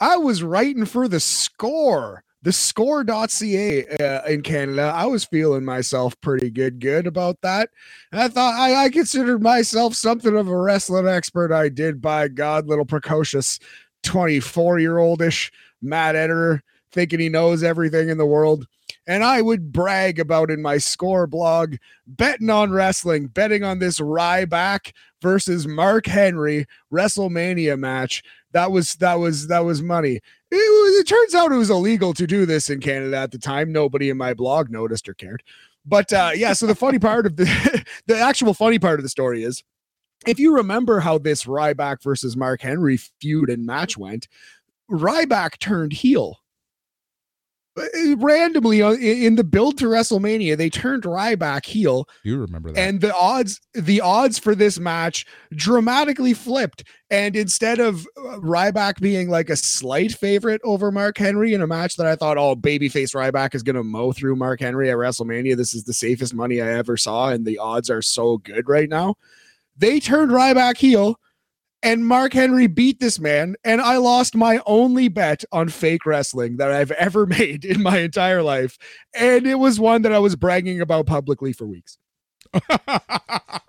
I was writing for the score the score.ca uh, in Canada, I was feeling myself pretty good, good about that. And I thought I, I considered myself something of a wrestling expert. I did, by God, little precocious 24 year oldish mad editor thinking he knows everything in the world. And I would brag about in my score blog betting on wrestling, betting on this Ryback versus Mark Henry WrestleMania match. That was that was that was money. It, was, it turns out it was illegal to do this in Canada at the time. Nobody in my blog noticed or cared. But uh, yeah, so the funny part of the the actual funny part of the story is if you remember how this Ryback versus Mark Henry feud and match went, Ryback turned heel uh, randomly uh, in the build to WrestleMania, they turned Ryback heel. You remember that? And the odds, the odds for this match dramatically flipped. And instead of uh, Ryback being like a slight favorite over Mark Henry in a match that I thought, oh, babyface Ryback is going to mow through Mark Henry at WrestleMania. This is the safest money I ever saw, and the odds are so good right now. They turned Ryback heel and Mark Henry beat this man, and I lost my only bet on fake wrestling that I've ever made in my entire life. And it was one that I was bragging about publicly for weeks.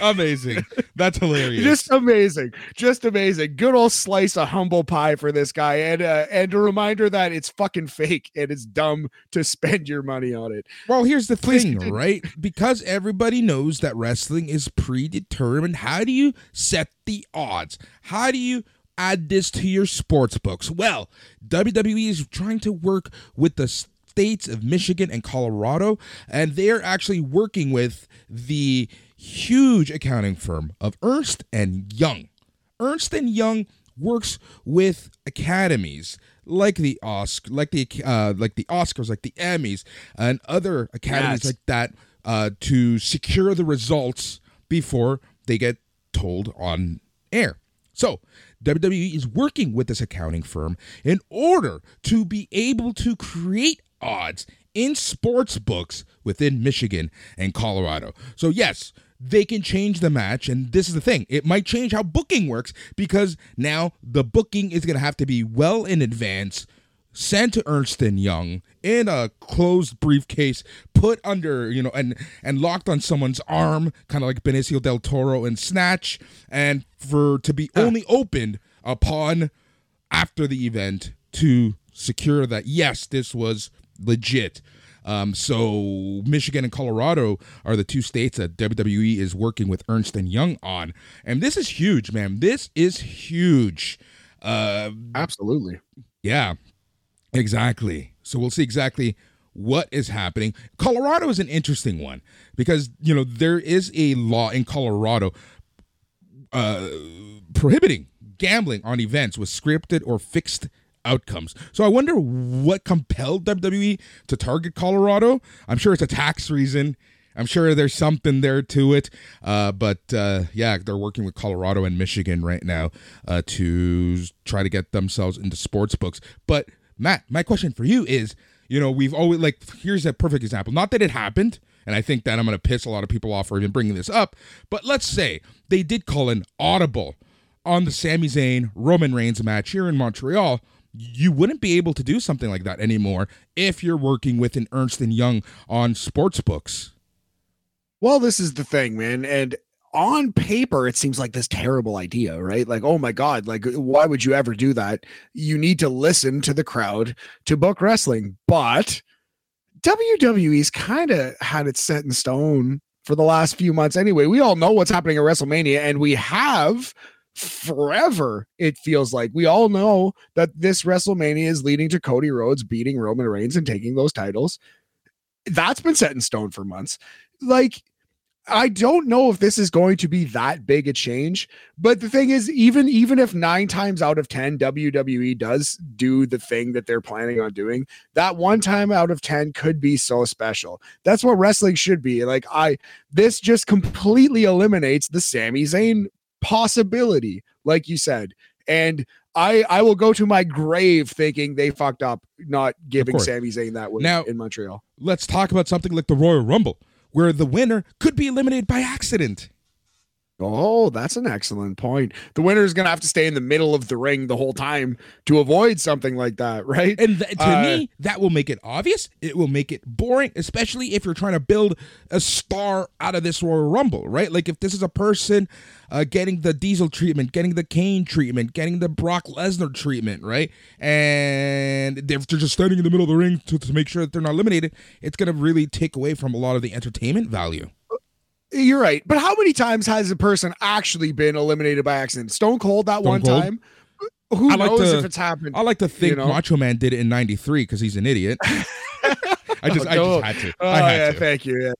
amazing. That's hilarious. Just amazing. Just amazing. Good old slice of humble pie for this guy. And uh, and a reminder that it's fucking fake and it's dumb to spend your money on it. Well, here's the thing, right? Because everybody knows that wrestling is predetermined, how do you set the odds? How do you add this to your sports books? Well, WWE is trying to work with the states of Michigan and Colorado, and they're actually working with the huge accounting firm of Ernst and Young. Ernst and Young works with academies like the Oscar, like the uh, like the Oscars, like the Emmys, and other academies like that uh, to secure the results before they get told on air. So WWE is working with this accounting firm in order to be able to create odds in sports books within Michigan and Colorado. So yes, they can change the match and this is the thing it might change how booking works because now the booking is going to have to be well in advance sent to Ernst and Young in a closed briefcase, put under, you know, and and locked on someone's arm, kind of like Benicio del Toro in Snatch, and for to be only opened upon after the event to secure that yes, this was legit. Um, so Michigan and Colorado are the two states that WWE is working with Ernst and Young on, and this is huge, man. This is huge. Uh, Absolutely. Yeah, exactly. So we'll see exactly what is happening. Colorado is an interesting one because you know there is a law in Colorado uh, prohibiting gambling on events with scripted or fixed outcomes. So I wonder what compelled WWE to target Colorado. I'm sure it's a tax reason. I'm sure there's something there to it. Uh, but uh, yeah, they're working with Colorado and Michigan right now uh, to try to get themselves into sports books. But Matt, my question for you is, you know, we've always like here's a perfect example. Not that it happened, and I think that I'm going to piss a lot of people off for even bringing this up. But let's say they did call an audible on the Sami Zayn Roman Reigns match here in Montreal you wouldn't be able to do something like that anymore if you're working with an Ernst and Young on sports books. Well, this is the thing, man, and on paper it seems like this terrible idea, right? Like, oh my god, like why would you ever do that? You need to listen to the crowd to book wrestling, but WWE's kind of had it set in stone for the last few months anyway. We all know what's happening at WrestleMania and we have forever. It feels like we all know that this WrestleMania is leading to Cody Rhodes beating Roman Reigns and taking those titles. That's been set in stone for months. Like, I don't know if this is going to be that big a change, but the thing is, even even if nine times out of ten WWE does do the thing that they're planning on doing, that one time out of ten could be so special. That's what wrestling should be. Like I, this just completely eliminates the Sami Zayn possibility, like you said. And I I will go to my grave thinking they fucked up not giving Sami Zayn that win now, in Montreal. Let's talk about something like the Royal Rumble, where the winner could be eliminated by accident. Oh, that's an excellent point. The winner is going to have to stay in the middle of the ring the whole time to avoid something like that, right? And th- to uh, me, that will make it obvious. It will make it boring, especially if you're trying to build a star out of this Royal Rumble, right? Like if this is a person uh, getting the Diesel treatment, getting the Kane treatment, getting the Brock Lesnar treatment, right? And they're, they're just standing in the middle of the ring to, to make sure that they're not eliminated. It's going to really take away from a lot of the entertainment value. You're right. But how many times has a person actually been eliminated by accident? Stone Cold that Stone one Cold? time. Who I knows like to, if it's happened? I like to think you know? Macho Man did it in '93 because he's an idiot. I just, I just had to. Oh had yeah, to. thank you. Yeah.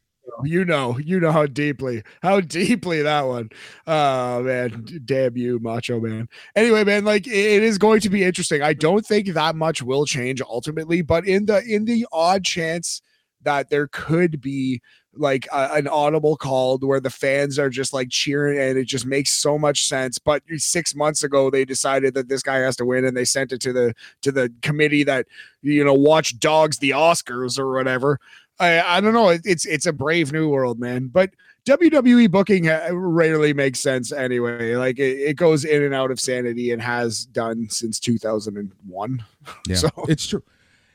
You know, you know how deeply, how deeply that one. Oh man, damn you, Macho Man. Anyway, man, like it is going to be interesting. I don't think that much will change ultimately, but in the in the odd chance that there could be like a, an audible called where the fans are just like cheering and it just makes so much sense but six months ago they decided that this guy has to win and they sent it to the to the committee that you know watch dogs the oscars or whatever i i don't know it's it's a brave new world man but WWE booking uh, rarely makes sense anyway. Like it, it, goes in and out of sanity and has done since 2001. Yeah, so it's true.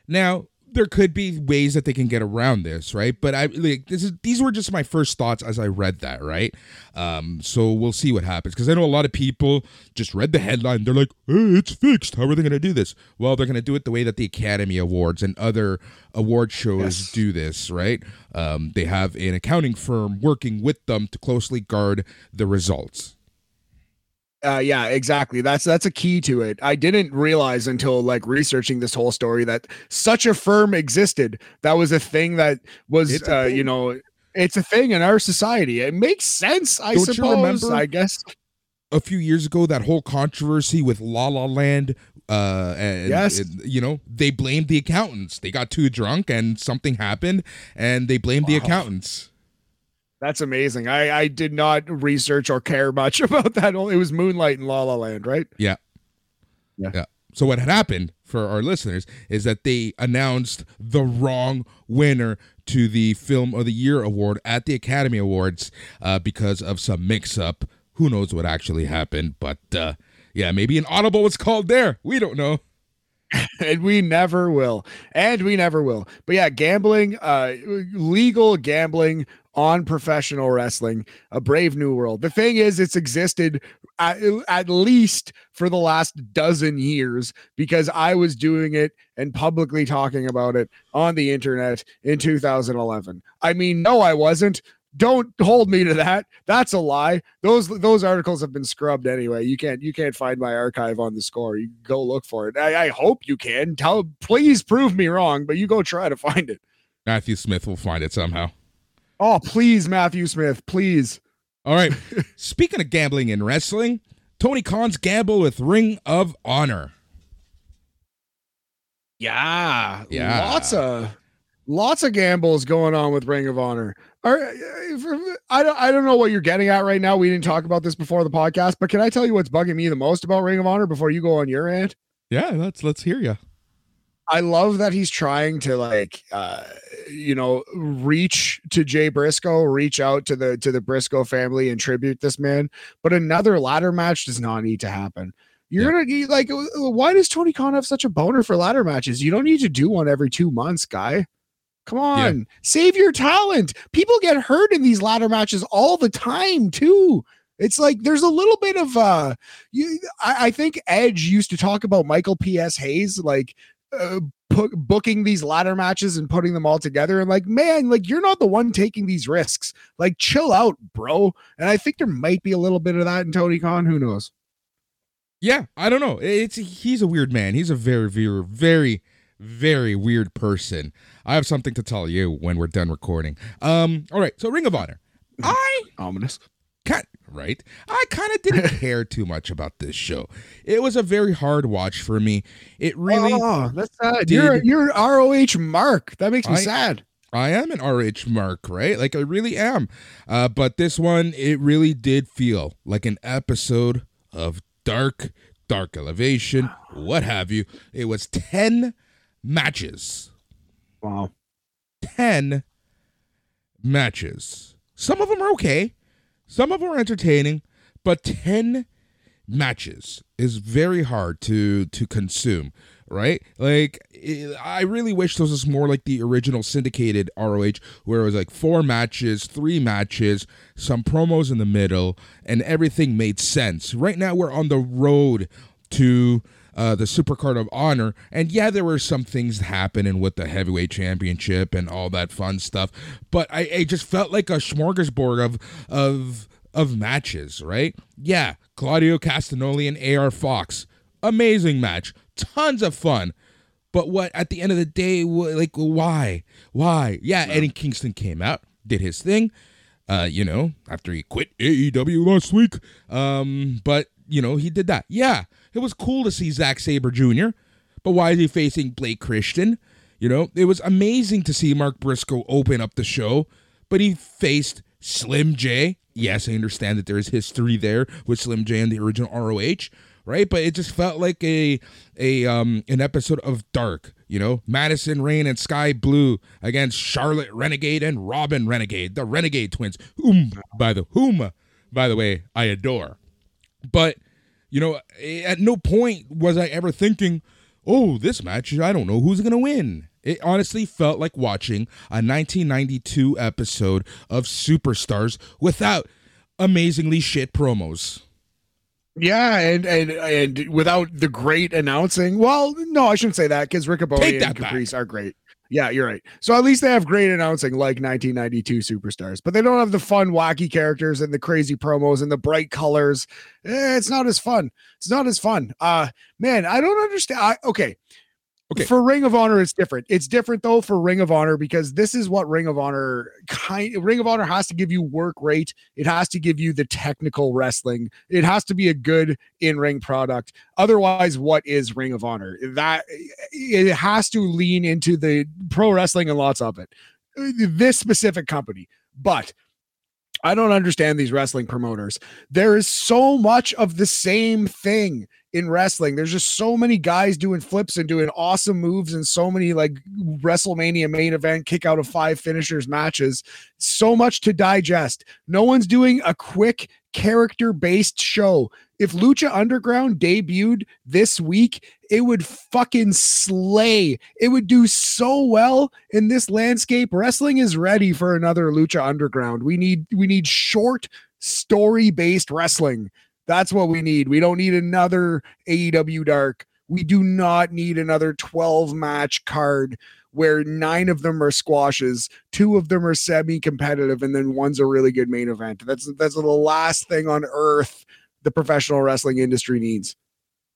Now, there could be ways that they can get around this, right? But I like this is these were just my first thoughts as I read that, right? Um, so we'll see what happens because I know a lot of people just read the headline. They're like, "Hey, it's fixed. How are they going to do this?" Well, they're going to do it the way that the Academy Awards and other award shows yes. do this, right? Um, they have an accounting firm working with them to closely guard the results. Uh, yeah, exactly. That's that's a key to it. I didn't realize until like researching this whole story that such a firm existed. That was a thing that was, uh, you know, it's a thing in our society. It makes sense, I Don't suppose. I guess a few years ago that whole controversy with La La Land Uh, and, Yes. and, you know they blamed the accountants. They got too drunk and something happened, and they blamed the accountants. That's amazing. I I did not research or care much about that. Only It was Moonlight and La La Land, right? Yeah. Yeah. yeah. So what had happened for our listeners is that they announced the wrong winner to the Film of the Year award at the Academy Awards uh, because of some mix-up. Who knows what actually happened? But uh, yeah, maybe an audible was called there. We don't know. and we never will and we never will but yeah gambling uh legal gambling on professional wrestling a brave new world. The thing is it's existed at, at least for the last dozen years because i was doing it and publicly talking about it on the internet in 2011 i mean no i wasn't. Don't hold me to that. That's a lie. Those those articles have been scrubbed anyway. You can't you can't find my archive on the score. You go look for it. I, I hope you can. Tell please prove me wrong but you go try to find it. Matthew Smith will find it somehow. Oh please matthew smith please All right. Speaking of gambling in wrestling, Tony Khan's gamble with Ring of Honor. yeah Yeah. lots of lots of gambles going on with ring of honor Are, I don't, I don't know what you're getting at right now. We didn't talk about this before the podcast, but can I tell you what's bugging me the most about Ring of Honor before you go on your rant? Yeah, let's let's hear you. I love that he's trying to like uh you know reach to Jay Briscoe, reach out to the to the Briscoe family and tribute this man, but another ladder match does not need to happen. You're gonna like why does Tony Khan have such a boner for ladder matches? You don't need to do one every 2 months, guy. Come on. Save your talent. People get hurt in these ladder matches all the time too. It's like there's a little bit of uh you I, I think Edge used to talk about Michael P.S. Hayes like uh, pu- booking these ladder matches and putting them all together and like man like you're not the one taking these risks like chill out bro and i think there might be a little bit of that in tony khan who knows Yeah, I don't know. It's he's a weird man. He's a very, very, very, very weird person. I have something to tell you when we're done recording. Um, all right. So Ring of Honor. I ominous right. I kind of didn't care too much about this show. It was a very hard watch for me. It really. oh that's sad did- you're you're roh mark that makes me I- sad I am an ROH mark, right? Like I really am. Uh, but this one, it really did feel like an episode of Dark, Dark Elevation, what have you. It was 10 matches. wow 10 matches. Some of them are okay, some of them are entertaining, but 10 matches is very hard to to consume, right? Like eh, I really wish this was more like the original syndicated ROH where it was like four matches, three matches, some promos in the middle and everything made sense. Right now we're on the road to uh, the Supercard of Honor, and yeah, there were some things happening with the Heavyweight Championship and all that fun stuff, but I, I just felt like a smorgasbord of of of matches, right? Yeah, Claudio Castagnoli and AR Fox, amazing match, tons of fun. But what at the end of the day, like why, why? Yeah, Eddie Kingston came out, did his thing, uh, you know, after he quit AEW last week. Um, but you know, he did that. Yeah, it was cool to see Zack Sabre Jr. But why is he facing Blake Christian? You know, it was amazing to see Mark Briscoe open up the show, but he faced Slim J. Yes, I understand that there's history there with Slim J and the original ROH, right? But it just felt like a a um an episode of Dark, you know, Madison Rayne and Skye Blue against Charlotte Renegade and Robyn Renegade, the Renegade twins, whom by the whom by the way I adore. But you know, at no point was I ever thinking, "Oh, this match, I don't know who's gonna win." It honestly felt like watching a 1992 episode of Superstars without amazingly shit promos. Yeah, and and and without the great announcing. Well, no, I shouldn't say that because Riccaboni and that back. Caprice are great. Yeah, you're right. So at least they have great announcing like 1992 superstars, but they don't have the fun, wacky characters and the crazy promos and the bright colors. Eh, it's not as fun. It's not as fun. Uh man, I don't understand. I, okay, Okay. For Ring of Honor, it's different. It's different though for Ring of Honor because this is what Ring of Honor kind Ring of Honor has to give you work rate. It has to give you the technical wrestling. It has to be a good in-ring product. Otherwise, what is Ring of Honor? That it has to lean into the pro wrestling and lots of it. This specific company. But I don't understand these wrestling promoters. There is so much of the same thing in wrestling. There's just so many guys doing flips and doing awesome moves and so many like WrestleMania main event kick out of five finishers matches. So much to digest. No one's doing a quick character based show. If Lucha Underground debuted this week, it would fucking slay. It would do so well in this landscape. Wrestling is ready for another Lucha Underground. We need we need short story based wrestling. That's what we need. We don't need another AEW Dark. We do not need another 12 match card where nine of them are squashes, two of them are semi-competitive, and then one's a really good main event. That's that's the last thing on earth the professional wrestling industry needs.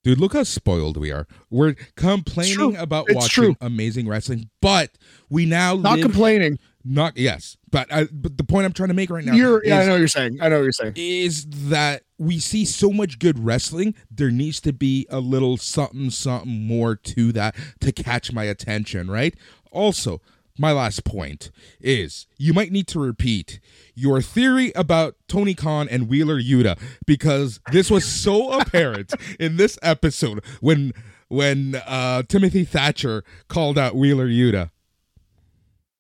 Dude, look how spoiled we are. We're complaining about it's watching true. amazing wrestling, but we now Not live, complaining. Not yes, but I, but the point I'm trying to make right now You're yeah, I know what you're saying. I know what you're saying. is that we see so much good wrestling. There needs to be a little something something more to that to catch my attention, right? Also, my last point is you might need to repeat your theory about Tony Khan and Wheeler Yuta because this was so apparent in this episode when when uh, Timothy Thatcher called out Wheeler Yuta.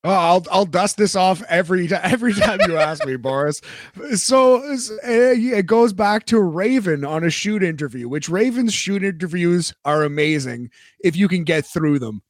Oh, I'll I'll dust this off every every time you ask me, Boris. So uh, it goes back to Raven on a shoot interview, which Raven's shoot interviews are amazing if you can get through them.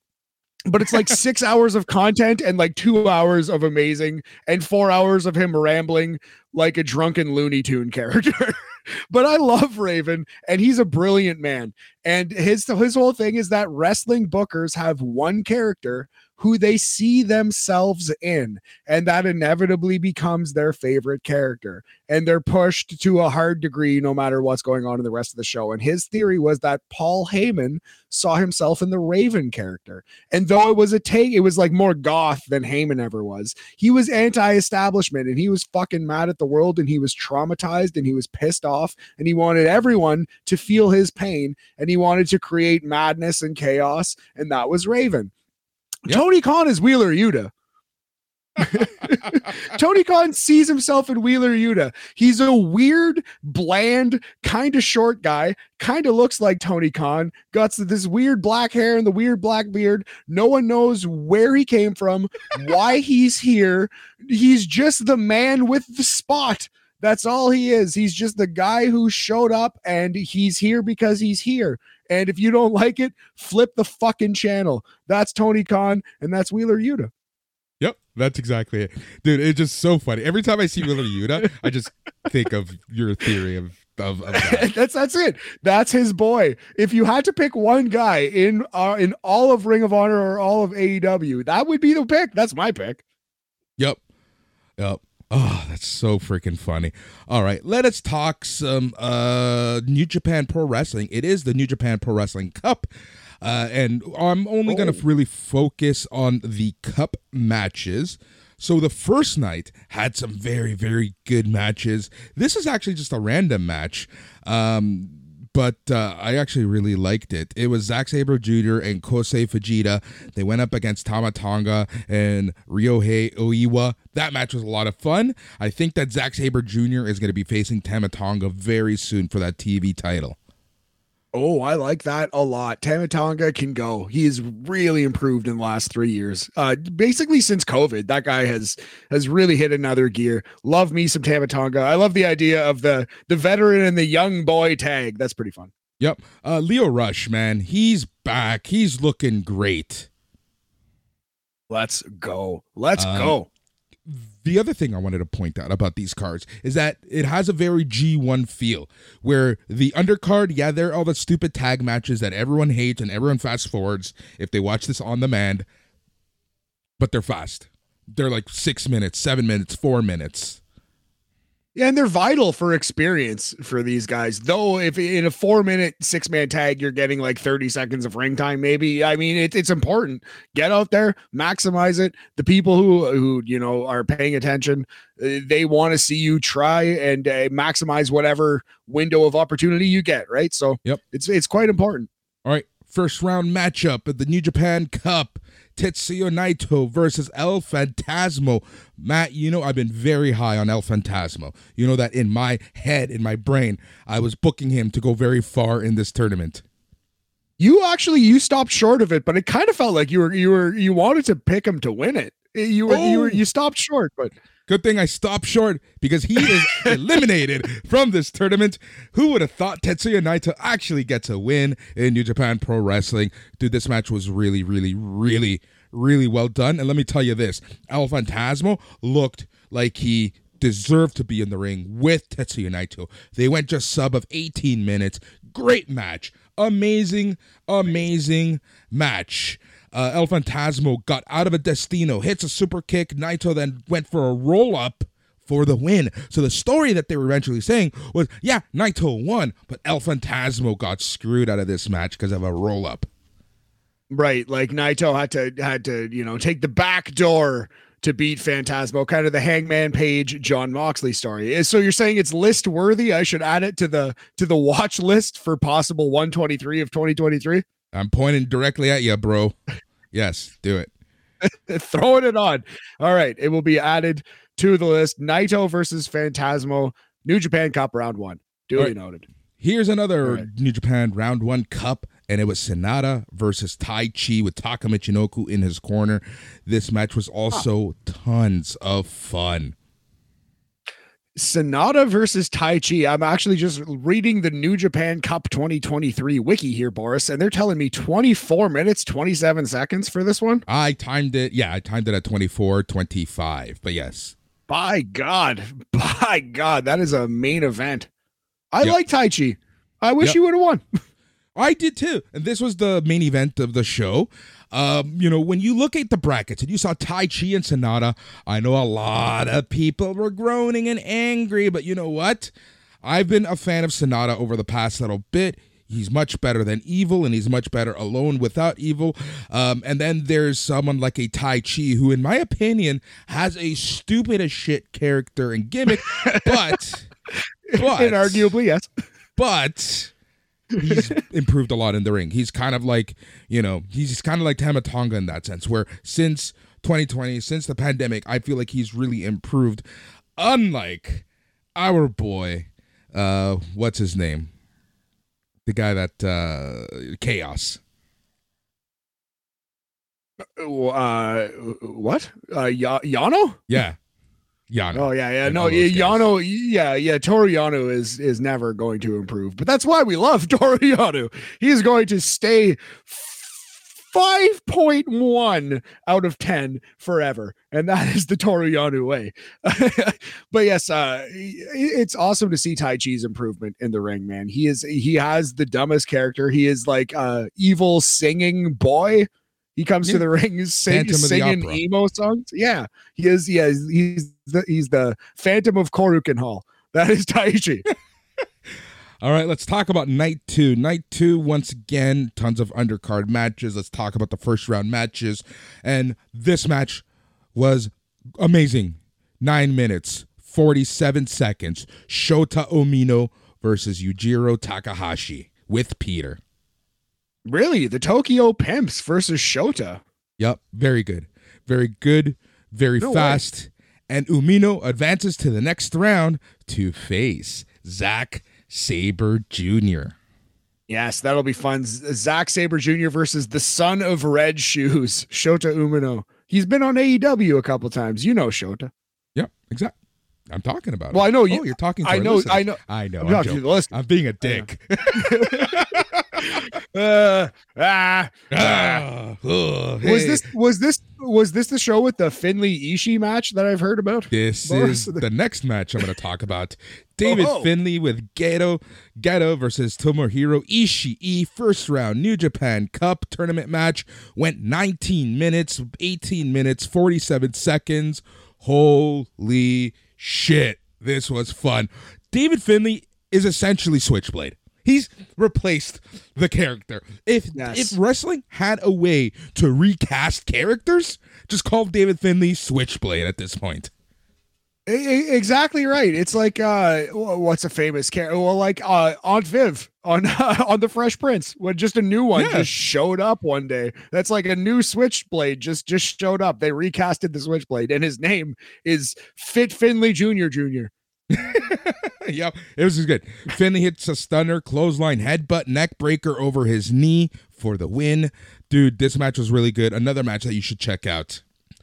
But it's like six hours of content and like two hours of amazing and four hours of him rambling like a drunken Looney Tune character. but I love Raven and he's a brilliant man. And his his whole thing is that wrestling bookers have one character who they see themselves in, and that inevitably becomes their favorite character. And they're pushed to a hard degree no matter what's going on in the rest of the show. And his theory was that Paul Heyman saw himself in the Raven character. And though it was a take, it was like more goth than Heyman ever was. He was anti establishment and he was fucking mad at the world and he was traumatized and he was pissed off and he wanted everyone to feel his pain and he wanted to create madness and chaos. And that was Raven. Yep. Tony Khan is Wheeler Yuta. Tony Khan sees himself in Wheeler Yuta. He's a weird, bland, kind of short guy, kind of looks like Tony Khan, got this weird black hair and the weird black beard. No one knows where he came from, why he's here. He's just the man with the spot. That's all he is. He's just the guy who showed up and he's here because he's here. And if you don't like it, flip the fucking channel. That's Tony Khan and that's Wheeler Yuta. Yep, that's exactly it, dude. It's just so funny. Every time I see Wheeler Yuta, I just think of your theory of of, of that. that's that's it. That's his boy. If you had to pick one guy in uh, in all of Ring of Honor or all of AEW, that would be the pick. That's my pick. Yep. Yep. Oh, that's so freaking funny. All right, let us talk some uh New Japan Pro Wrestling. It is the New Japan Pro Wrestling Cup. Uh, and I'm only going Oh. to really focus on the cup matches. So the first night had some very, very good matches. This is actually just a random match. Um, but uh, I actually really liked it. It was Zack Sabre Jr. and Kosei Fujita. They went up against Tama Tonga and Ryohei Oiwa. That match was a lot of fun. I think that Zack Sabre Jr. is going to be facing Tama Tonga very soon for that TV title. Oh, I like that a lot. Tamatonga can go. He has really improved in the last three years. Uh, basically since COVID, that guy has has really hit another gear. Love me some Tamatonga. I love the idea of the the veteran and the young boy tag. That's pretty fun. Yep. Uh, Lio Rush, man, he's back. He's looking great. Let's go. Let's Um, go. The other thing I wanted to point out about these cards is that it has a very G1 feel where the undercard, yeah, they're all the stupid tag matches that everyone hates and everyone fast forwards if they watch this on demand, but they're fast. They're like six minutes, seven minutes, four minutes. Yeah, and they're vital for experience for these guys. Though, if in a four minute six man tag, you're getting like 30 seconds of ring time, maybe. I mean, it, it's important. Get out there, maximize it. The people who, who you know, are paying attention, uh, they want to see you try and uh, maximize whatever window of opportunity you get, right? So, yep, it's, it's quite important. All right. First round matchup at the New Japan Cup. Tetsuya Naito versus El Phantasmo. Matt, you know I've been very high on El Phantasmo. You know that in my head, in my brain, I was booking him to go very far in this tournament. You actually you stopped short of it, but it kind of felt like you were you were you wanted to pick him to win it. You were oh. you were oh. you stopped short, but Good thing I stopped short because he is eliminated from this tournament. Who would have thought Tetsuya Naito actually gets a win in New Japan Pro Wrestling? Dude, this match was really, really, really, really well done. And let me tell you this El Phantasmo looked like he deserved to be in the ring with Tetsuya Naito. They went just sub of 18 minutes. Great match. Amazing, amazing match uh, El Phantasmo got out of a Destino, hits a super kick. Naito then went for a roll up for the win. So the story that they were eventually saying was, yeah, Naito won, but El Phantasmo got screwed out of this match because of a roll up. Right, like Naito had to had to you know take the back door to beat Phantasmo, kind of the Hangman Page Jon Moxley story. So you're saying it's list worthy? I should add it to the to the watch list for possible 123 of 2023. I'm pointing directly at you, bro. Yes, do it. Throwing it on. All right. It will be added to the list. Naito versus Phantasmo, New Japan Cup round one. Duly right. noted. Here's another right. New Japan round one cup, and it was Sanada versus Taichi with Taka Michinoku in his corner. This match was also tons of fun. Sanada versus Taichi. I'm actually just reading the New Japan Cup 2023 wiki here, Boris, and they're telling me 24 minutes, 27 seconds for this one. I timed it. Yeah, I timed it at 24, 25. But yes. By God. By God. That is a main event. I yep. like Taichi. I wish yep. he would have won. I did too. And this was the main event of the show. Um, you know, when you look at the brackets and you saw Taichi and Sanada, I know a lot of people were groaning and angry, but you know what? I've been a fan of Sanada over the past little bit. He's much better than evil, and he's much better alone without evil. Um, and then there's someone like a Taichi, who, in my opinion, has a stupid as shit character and gimmick, but, but arguably yes. But he's improved a lot in the ring. He's kind of like, you know, he's kind of like Tama Tonga in that sense, where since 2020, since the pandemic, I feel like he's really improved. Unlike our boy, uh, what's his name? The guy that uh Chaos. Uh, what? Uh, y- Yano? Yeah. Yano. Oh yeah, yeah. No, Yano. Yeah, yeah. Toru Yano is is never going to improve, but that's why we love Toru Yano. He's going to stay. 5.1 out of 10 forever. And that is the Toru Yano way. but yes, uh, it's awesome to see Taichi's improvement in the ring, man. He is he has the dumbest character. He is like a evil singing boy he comes yeah. to the ring sing, singing emo songs. Yeah, he is. Yeah, he's the he's the Phantom of Korakuen Hall. That is Taichi. All right, let's talk about night two. Night two, once again, tons of undercard matches. Let's talk about the first round matches. And this match was amazing. Nine minutes, 47 seconds. Shota Umino versus Yujiro Takahashi with Pieter. Really? The Tokyo Pimps versus Shota. Yep. Very good. Very good. Very no fast. Way. And Umino advances to the next round to face Zack Sabre Jr. Yes, that'll be fun. Zack Sabre Jr. versus the son of red shoes, Shota Umino. He's been on AEW a couple times. You know Shota. Yep, exactly. I'm talking about. Well, it. I know you. Oh, you're talking. I know. I know. I know. I'm, I'm, I'm being a dick. uh, ah, ah. Hey. Was this was this was this the show with the Finlay Ishii match that I've heard about? This Boris? is the next match I'm going to talk about. David oh. Finlay with Gedo Gedo versus Tomohiro Ishii. First round New Japan Cup tournament match went 19 minutes, 18 minutes, 47 seconds. Holy shit! this was fun. David Finlay is essentially Switchblade. He's replaced the character. If Yes. if wrestling had a way to recast characters, just call David Finlay Switchblade at this point. Exactly right. It's like uh, what's a famous character? Well, like uh, Aunt Viv on on the Fresh Prince, when just a new one Yeah. just showed up one day. That's like a new Switchblade just just showed up. They recasted the Switchblade, and his name is Fit Finlay Junior Junior. yep, it was just good. Finlay hits a stunner, clothesline, headbutt, neck breaker over his knee for the win. Dude, this match was really good. Another match that you should check out.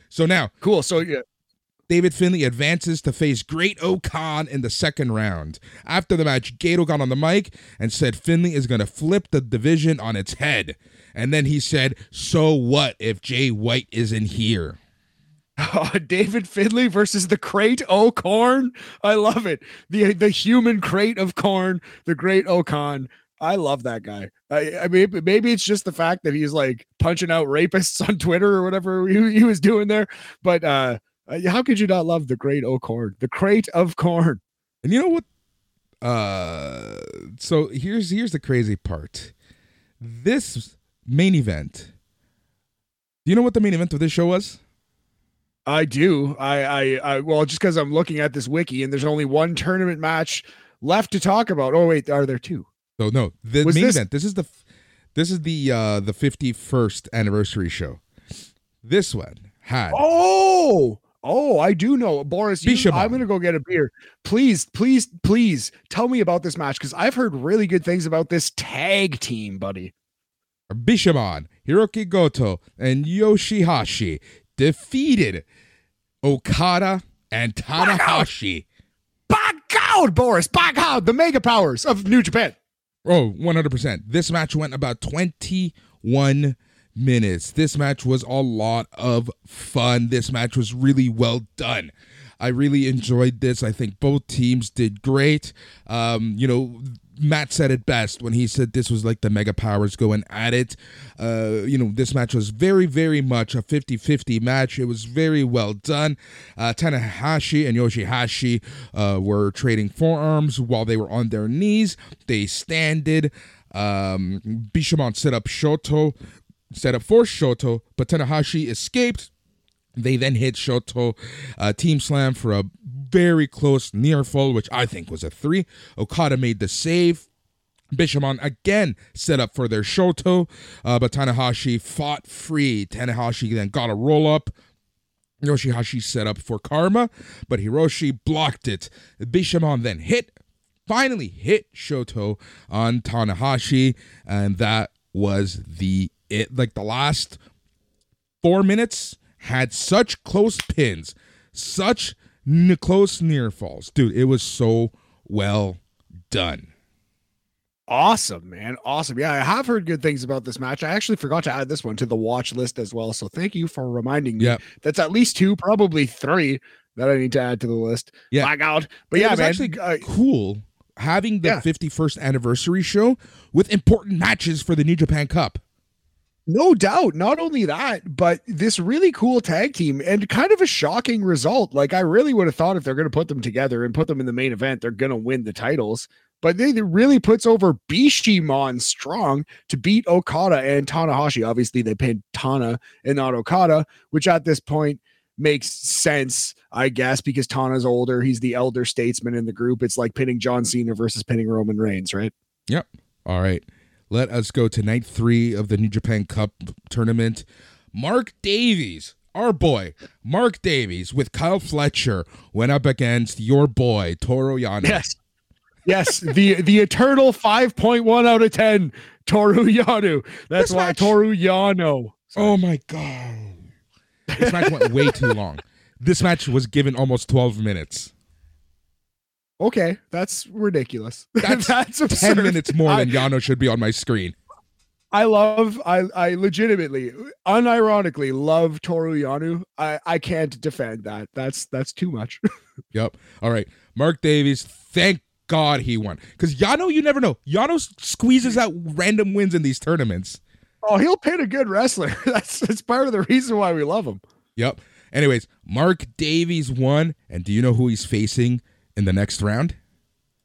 So now, Cool. So yeah, David Finlay advances to face Great-O-Khan in the second round. After the match, Gedo got on the mic and said Finlay is going to flip the division on its head. And then he said, So what if Jay White isn't here? David Finlay versus the crate o corn. I love it. The the human crate of corn, the Great-O-Khan. I love that guy. I, I mean, maybe it's just the fact that he's like punching out rapists on Twitter or whatever he, he was doing there. But uh, uh, how could you not love the great O corn, the crate of corn? And you know what? Uh, so here's here's the crazy part. This main event. Do you know what the main event of this show was? I do. I, I, I well, just because I'm looking at this wiki and there's only one tournament match left to talk about. Oh wait, are there two? So no, the Was main this- event. This is the this is the uh the 51st anniversary show. This one had Oh, oh, I do know. Boris, you, I'm going to go get a beer. Please, please, please tell me about this match because I've heard really good things about this tag team, buddy. Bishamon, Hirooki Goto, and YOSHI-HASHI defeated Okada and Tanahashi. Back out, Boris. Back out. The mega powers of New Japan. Oh, 100%. This match went about 21 minutes. This match was a lot of fun. This match was really well done. I really enjoyed this. I think both teams did great. Um, you know, Matt said it best when he said this was like the Mega Powers going at it. Uh, you know, this match was very, very much a 50 50 match. It was very well done. Uh, Tanahashi and YOSHI-HASHI uh, were trading forearms while they were on their knees. They standed. Um, Bishamon set up Shoto, set up for Shoto, but Tanahashi escaped. They then hit Shoto uh, Team Slam for a very close near fall, which I think was a three. Okada made the save. Bishamon again set up for their Shoto, uh, but Tanahashi fought free. Tanahashi then got a roll up. YOSHI-HASHI set up for Karma, but Hiroshi blocked it. Bishamon then hit, finally hit Shoto on Tanahashi, and that was the it. Like the last four minutes had such close pins, such n- close near falls. Dude, it was so well done. Awesome, man. Awesome. Yeah, I have heard good things about this match. I actually forgot to add this one to the watch list as well. So thank you for reminding me. Yep. That's at least two, probably three that I need to add to the list. Yeah. Black out. But It yeah, was man. actually uh, cool having the Yeah. 51st anniversary show with important matches for the New Japan Cup. No doubt. Not only that, but this really cool tag team and kind of a shocking result. Like I really would have thought if they're going to put them together and put them in the main event, they're going to win the titles. But they, they really puts over Bishamon strong to beat Okada and Tanahashi. Obviously, they pinned Tana and not Okada, which at this point makes sense, I guess, because Tana's older. He's the elder statesman in the group. It's like pinning John Cena versus pinning Roman Reigns, right? Yep. All right. Let us go to night three of the New Japan Cup tournament. Mark Davis, our boy, Mark Davis, with Kyle Fletcher, went up against your boy, Toru Yano. Yes. Yes, the the eternal 5.1 out of 10 Toru Yano. That's This why match- Toru Yano. Oh my God. This match went way too long. This match was given almost 12 minutes. Okay, that's ridiculous. That's That's, 10 minutes more than Yano should be on my screen. I love I I legitimately unironically love Toru Yano. I I can't defend that. That's that's too much. Yep. All right. Mark Davis, thank God he won. Because Yano, you never know. Yano squeezes out random wins in these tournaments. oh, he'll pin a good wrestler. That's that's part of the reason why we love him. Yep. Anyways, Mark Davis won. And do you know who he's facing in the next round?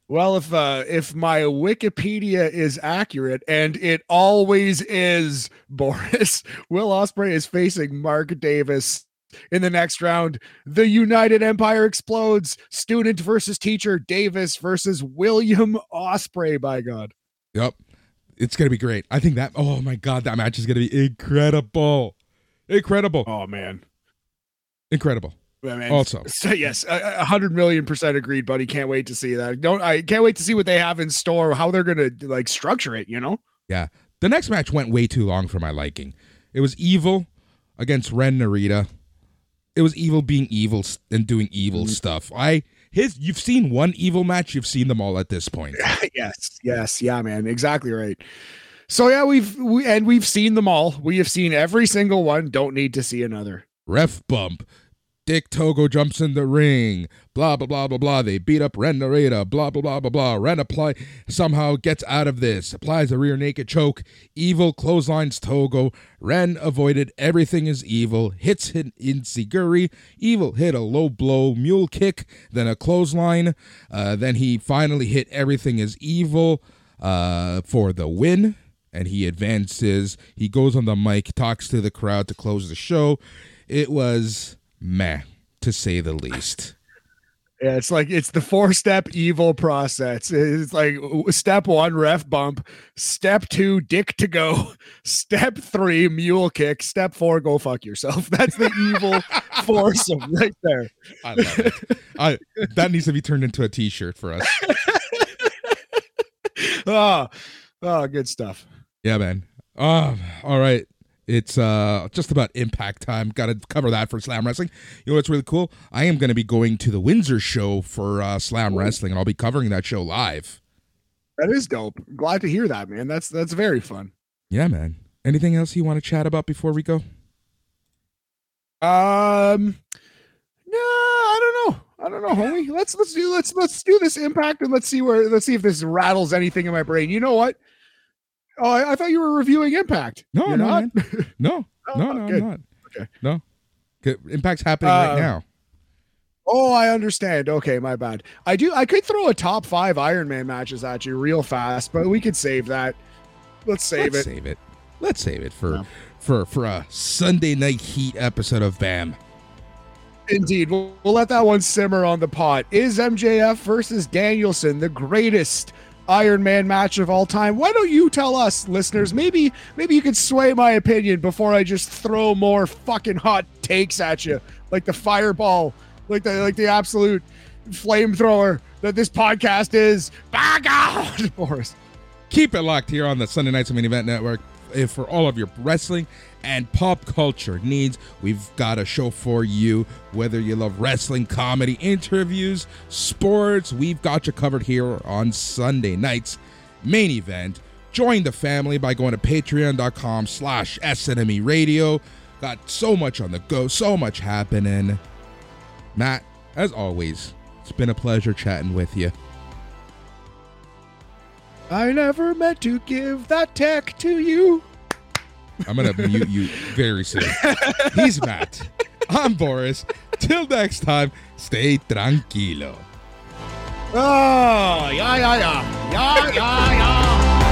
Well, if uh, if my Wikipedia is accurate, and it always is, Boris, Will Ospreay is facing Mark Davis in the next round. The United Empire explodes. Student versus teacher. Davis versus William Ospreay. By God. Yep, it's gonna be great. I think that. Oh my God, that match is gonna be incredible. Incredible. Oh man. Incredible. Also, so yes, a hundred million percent agreed, buddy. Can't wait to see that. Don't I can't wait to see what they have in store, how they're gonna like structure it. You know? Yeah. The next match went way too long for my liking. It was evil against Ren Narita. It was evil being evil and doing evil mm-hmm. stuff. I his you've seen one evil match, you've seen them all at this point. yes, yes, yeah, man, exactly right. So yeah, we've we and we've seen them all. We have seen every single one. Don't need to see another. Ref bump. Dick Togo jumps in the ring. Blah blah blah blah blah. They beat up Ren Narita. Blah blah blah blah blah. Ren apply somehow gets out of this. Applies a rear naked choke. Evil clotheslines Togo. Ren avoided everything is evil. Hits hit Enzuigiri. Evil hit a low blow mule kick. Then a clothesline. Uh, then he finally hit everything is evil uh, for the win. And he advances. He goes on the mic, talks to the crowd to close the show. It was meh, to say the least. Yeah, it's like it's the four step evil process. It's like step one, ref bump. Step two, Dick Togo. Step three, mule kick. Step four, go fuck yourself. That's the evil foursome right there. I love it. I that needs to be turned into a t shirt for us. oh, oh, good stuff. Yeah, man. Oh, all right. It's uh just about impact time. Got to cover that for Slam Wrestling. You know what's really cool? I am going to be going to the Windsor show for uh, Slam Wrestling, and I'll be covering that show live. That is dope. Glad to hear that, man. That's that's very fun. Yeah, man. Anything else you want to chat about before we go? Um, no, I don't know. I don't know, homie. Let's let's do let's let's do this impact and let's see where let's see if this rattles anything in my brain. You know what? Oh, I, I, thought you were reviewing Impact. No, You're no, not. no, oh, no, no, I'm not. Okay, no. Impact's happening uh, right now. Oh, I understand. Okay, my bad. I do. I could throw a top five Iron Man matches at you real fast, but we could save that. Let's save Let's it. Save it. Let's save it for yeah. for for a Sunday Night Heat episode of BAM. Indeed, we'll, we'll let that one simmer on the pot. Is MJF versus Danielson the greatest Iron Man match of all time. Why don't you tell us, listeners? Maybe maybe you could sway my opinion before I just throw more fucking hot takes at you, like the fireball, like the like the absolute flamethrower that this podcast is. By God, Boris. Keep it locked here on the Sunday Nights of Main Event Network Eh, for all of your wrestling and pop culture needs, we've got a show for you. Whether you love wrestling, comedy, interviews, sports, we've got you covered here on Sunday nights. Main event. Join the family by going to patreon.com slash SNME radio. Got so much on the go, so much happening. Matt, as always, it's been a pleasure chatting with you. I never meant to give that tech to you. I'm gonna mute you very soon. He's Matt. I'm Boris. Till next time, stay tranquilo. Oh, yeah, yeah, yeah. Yeah, yeah.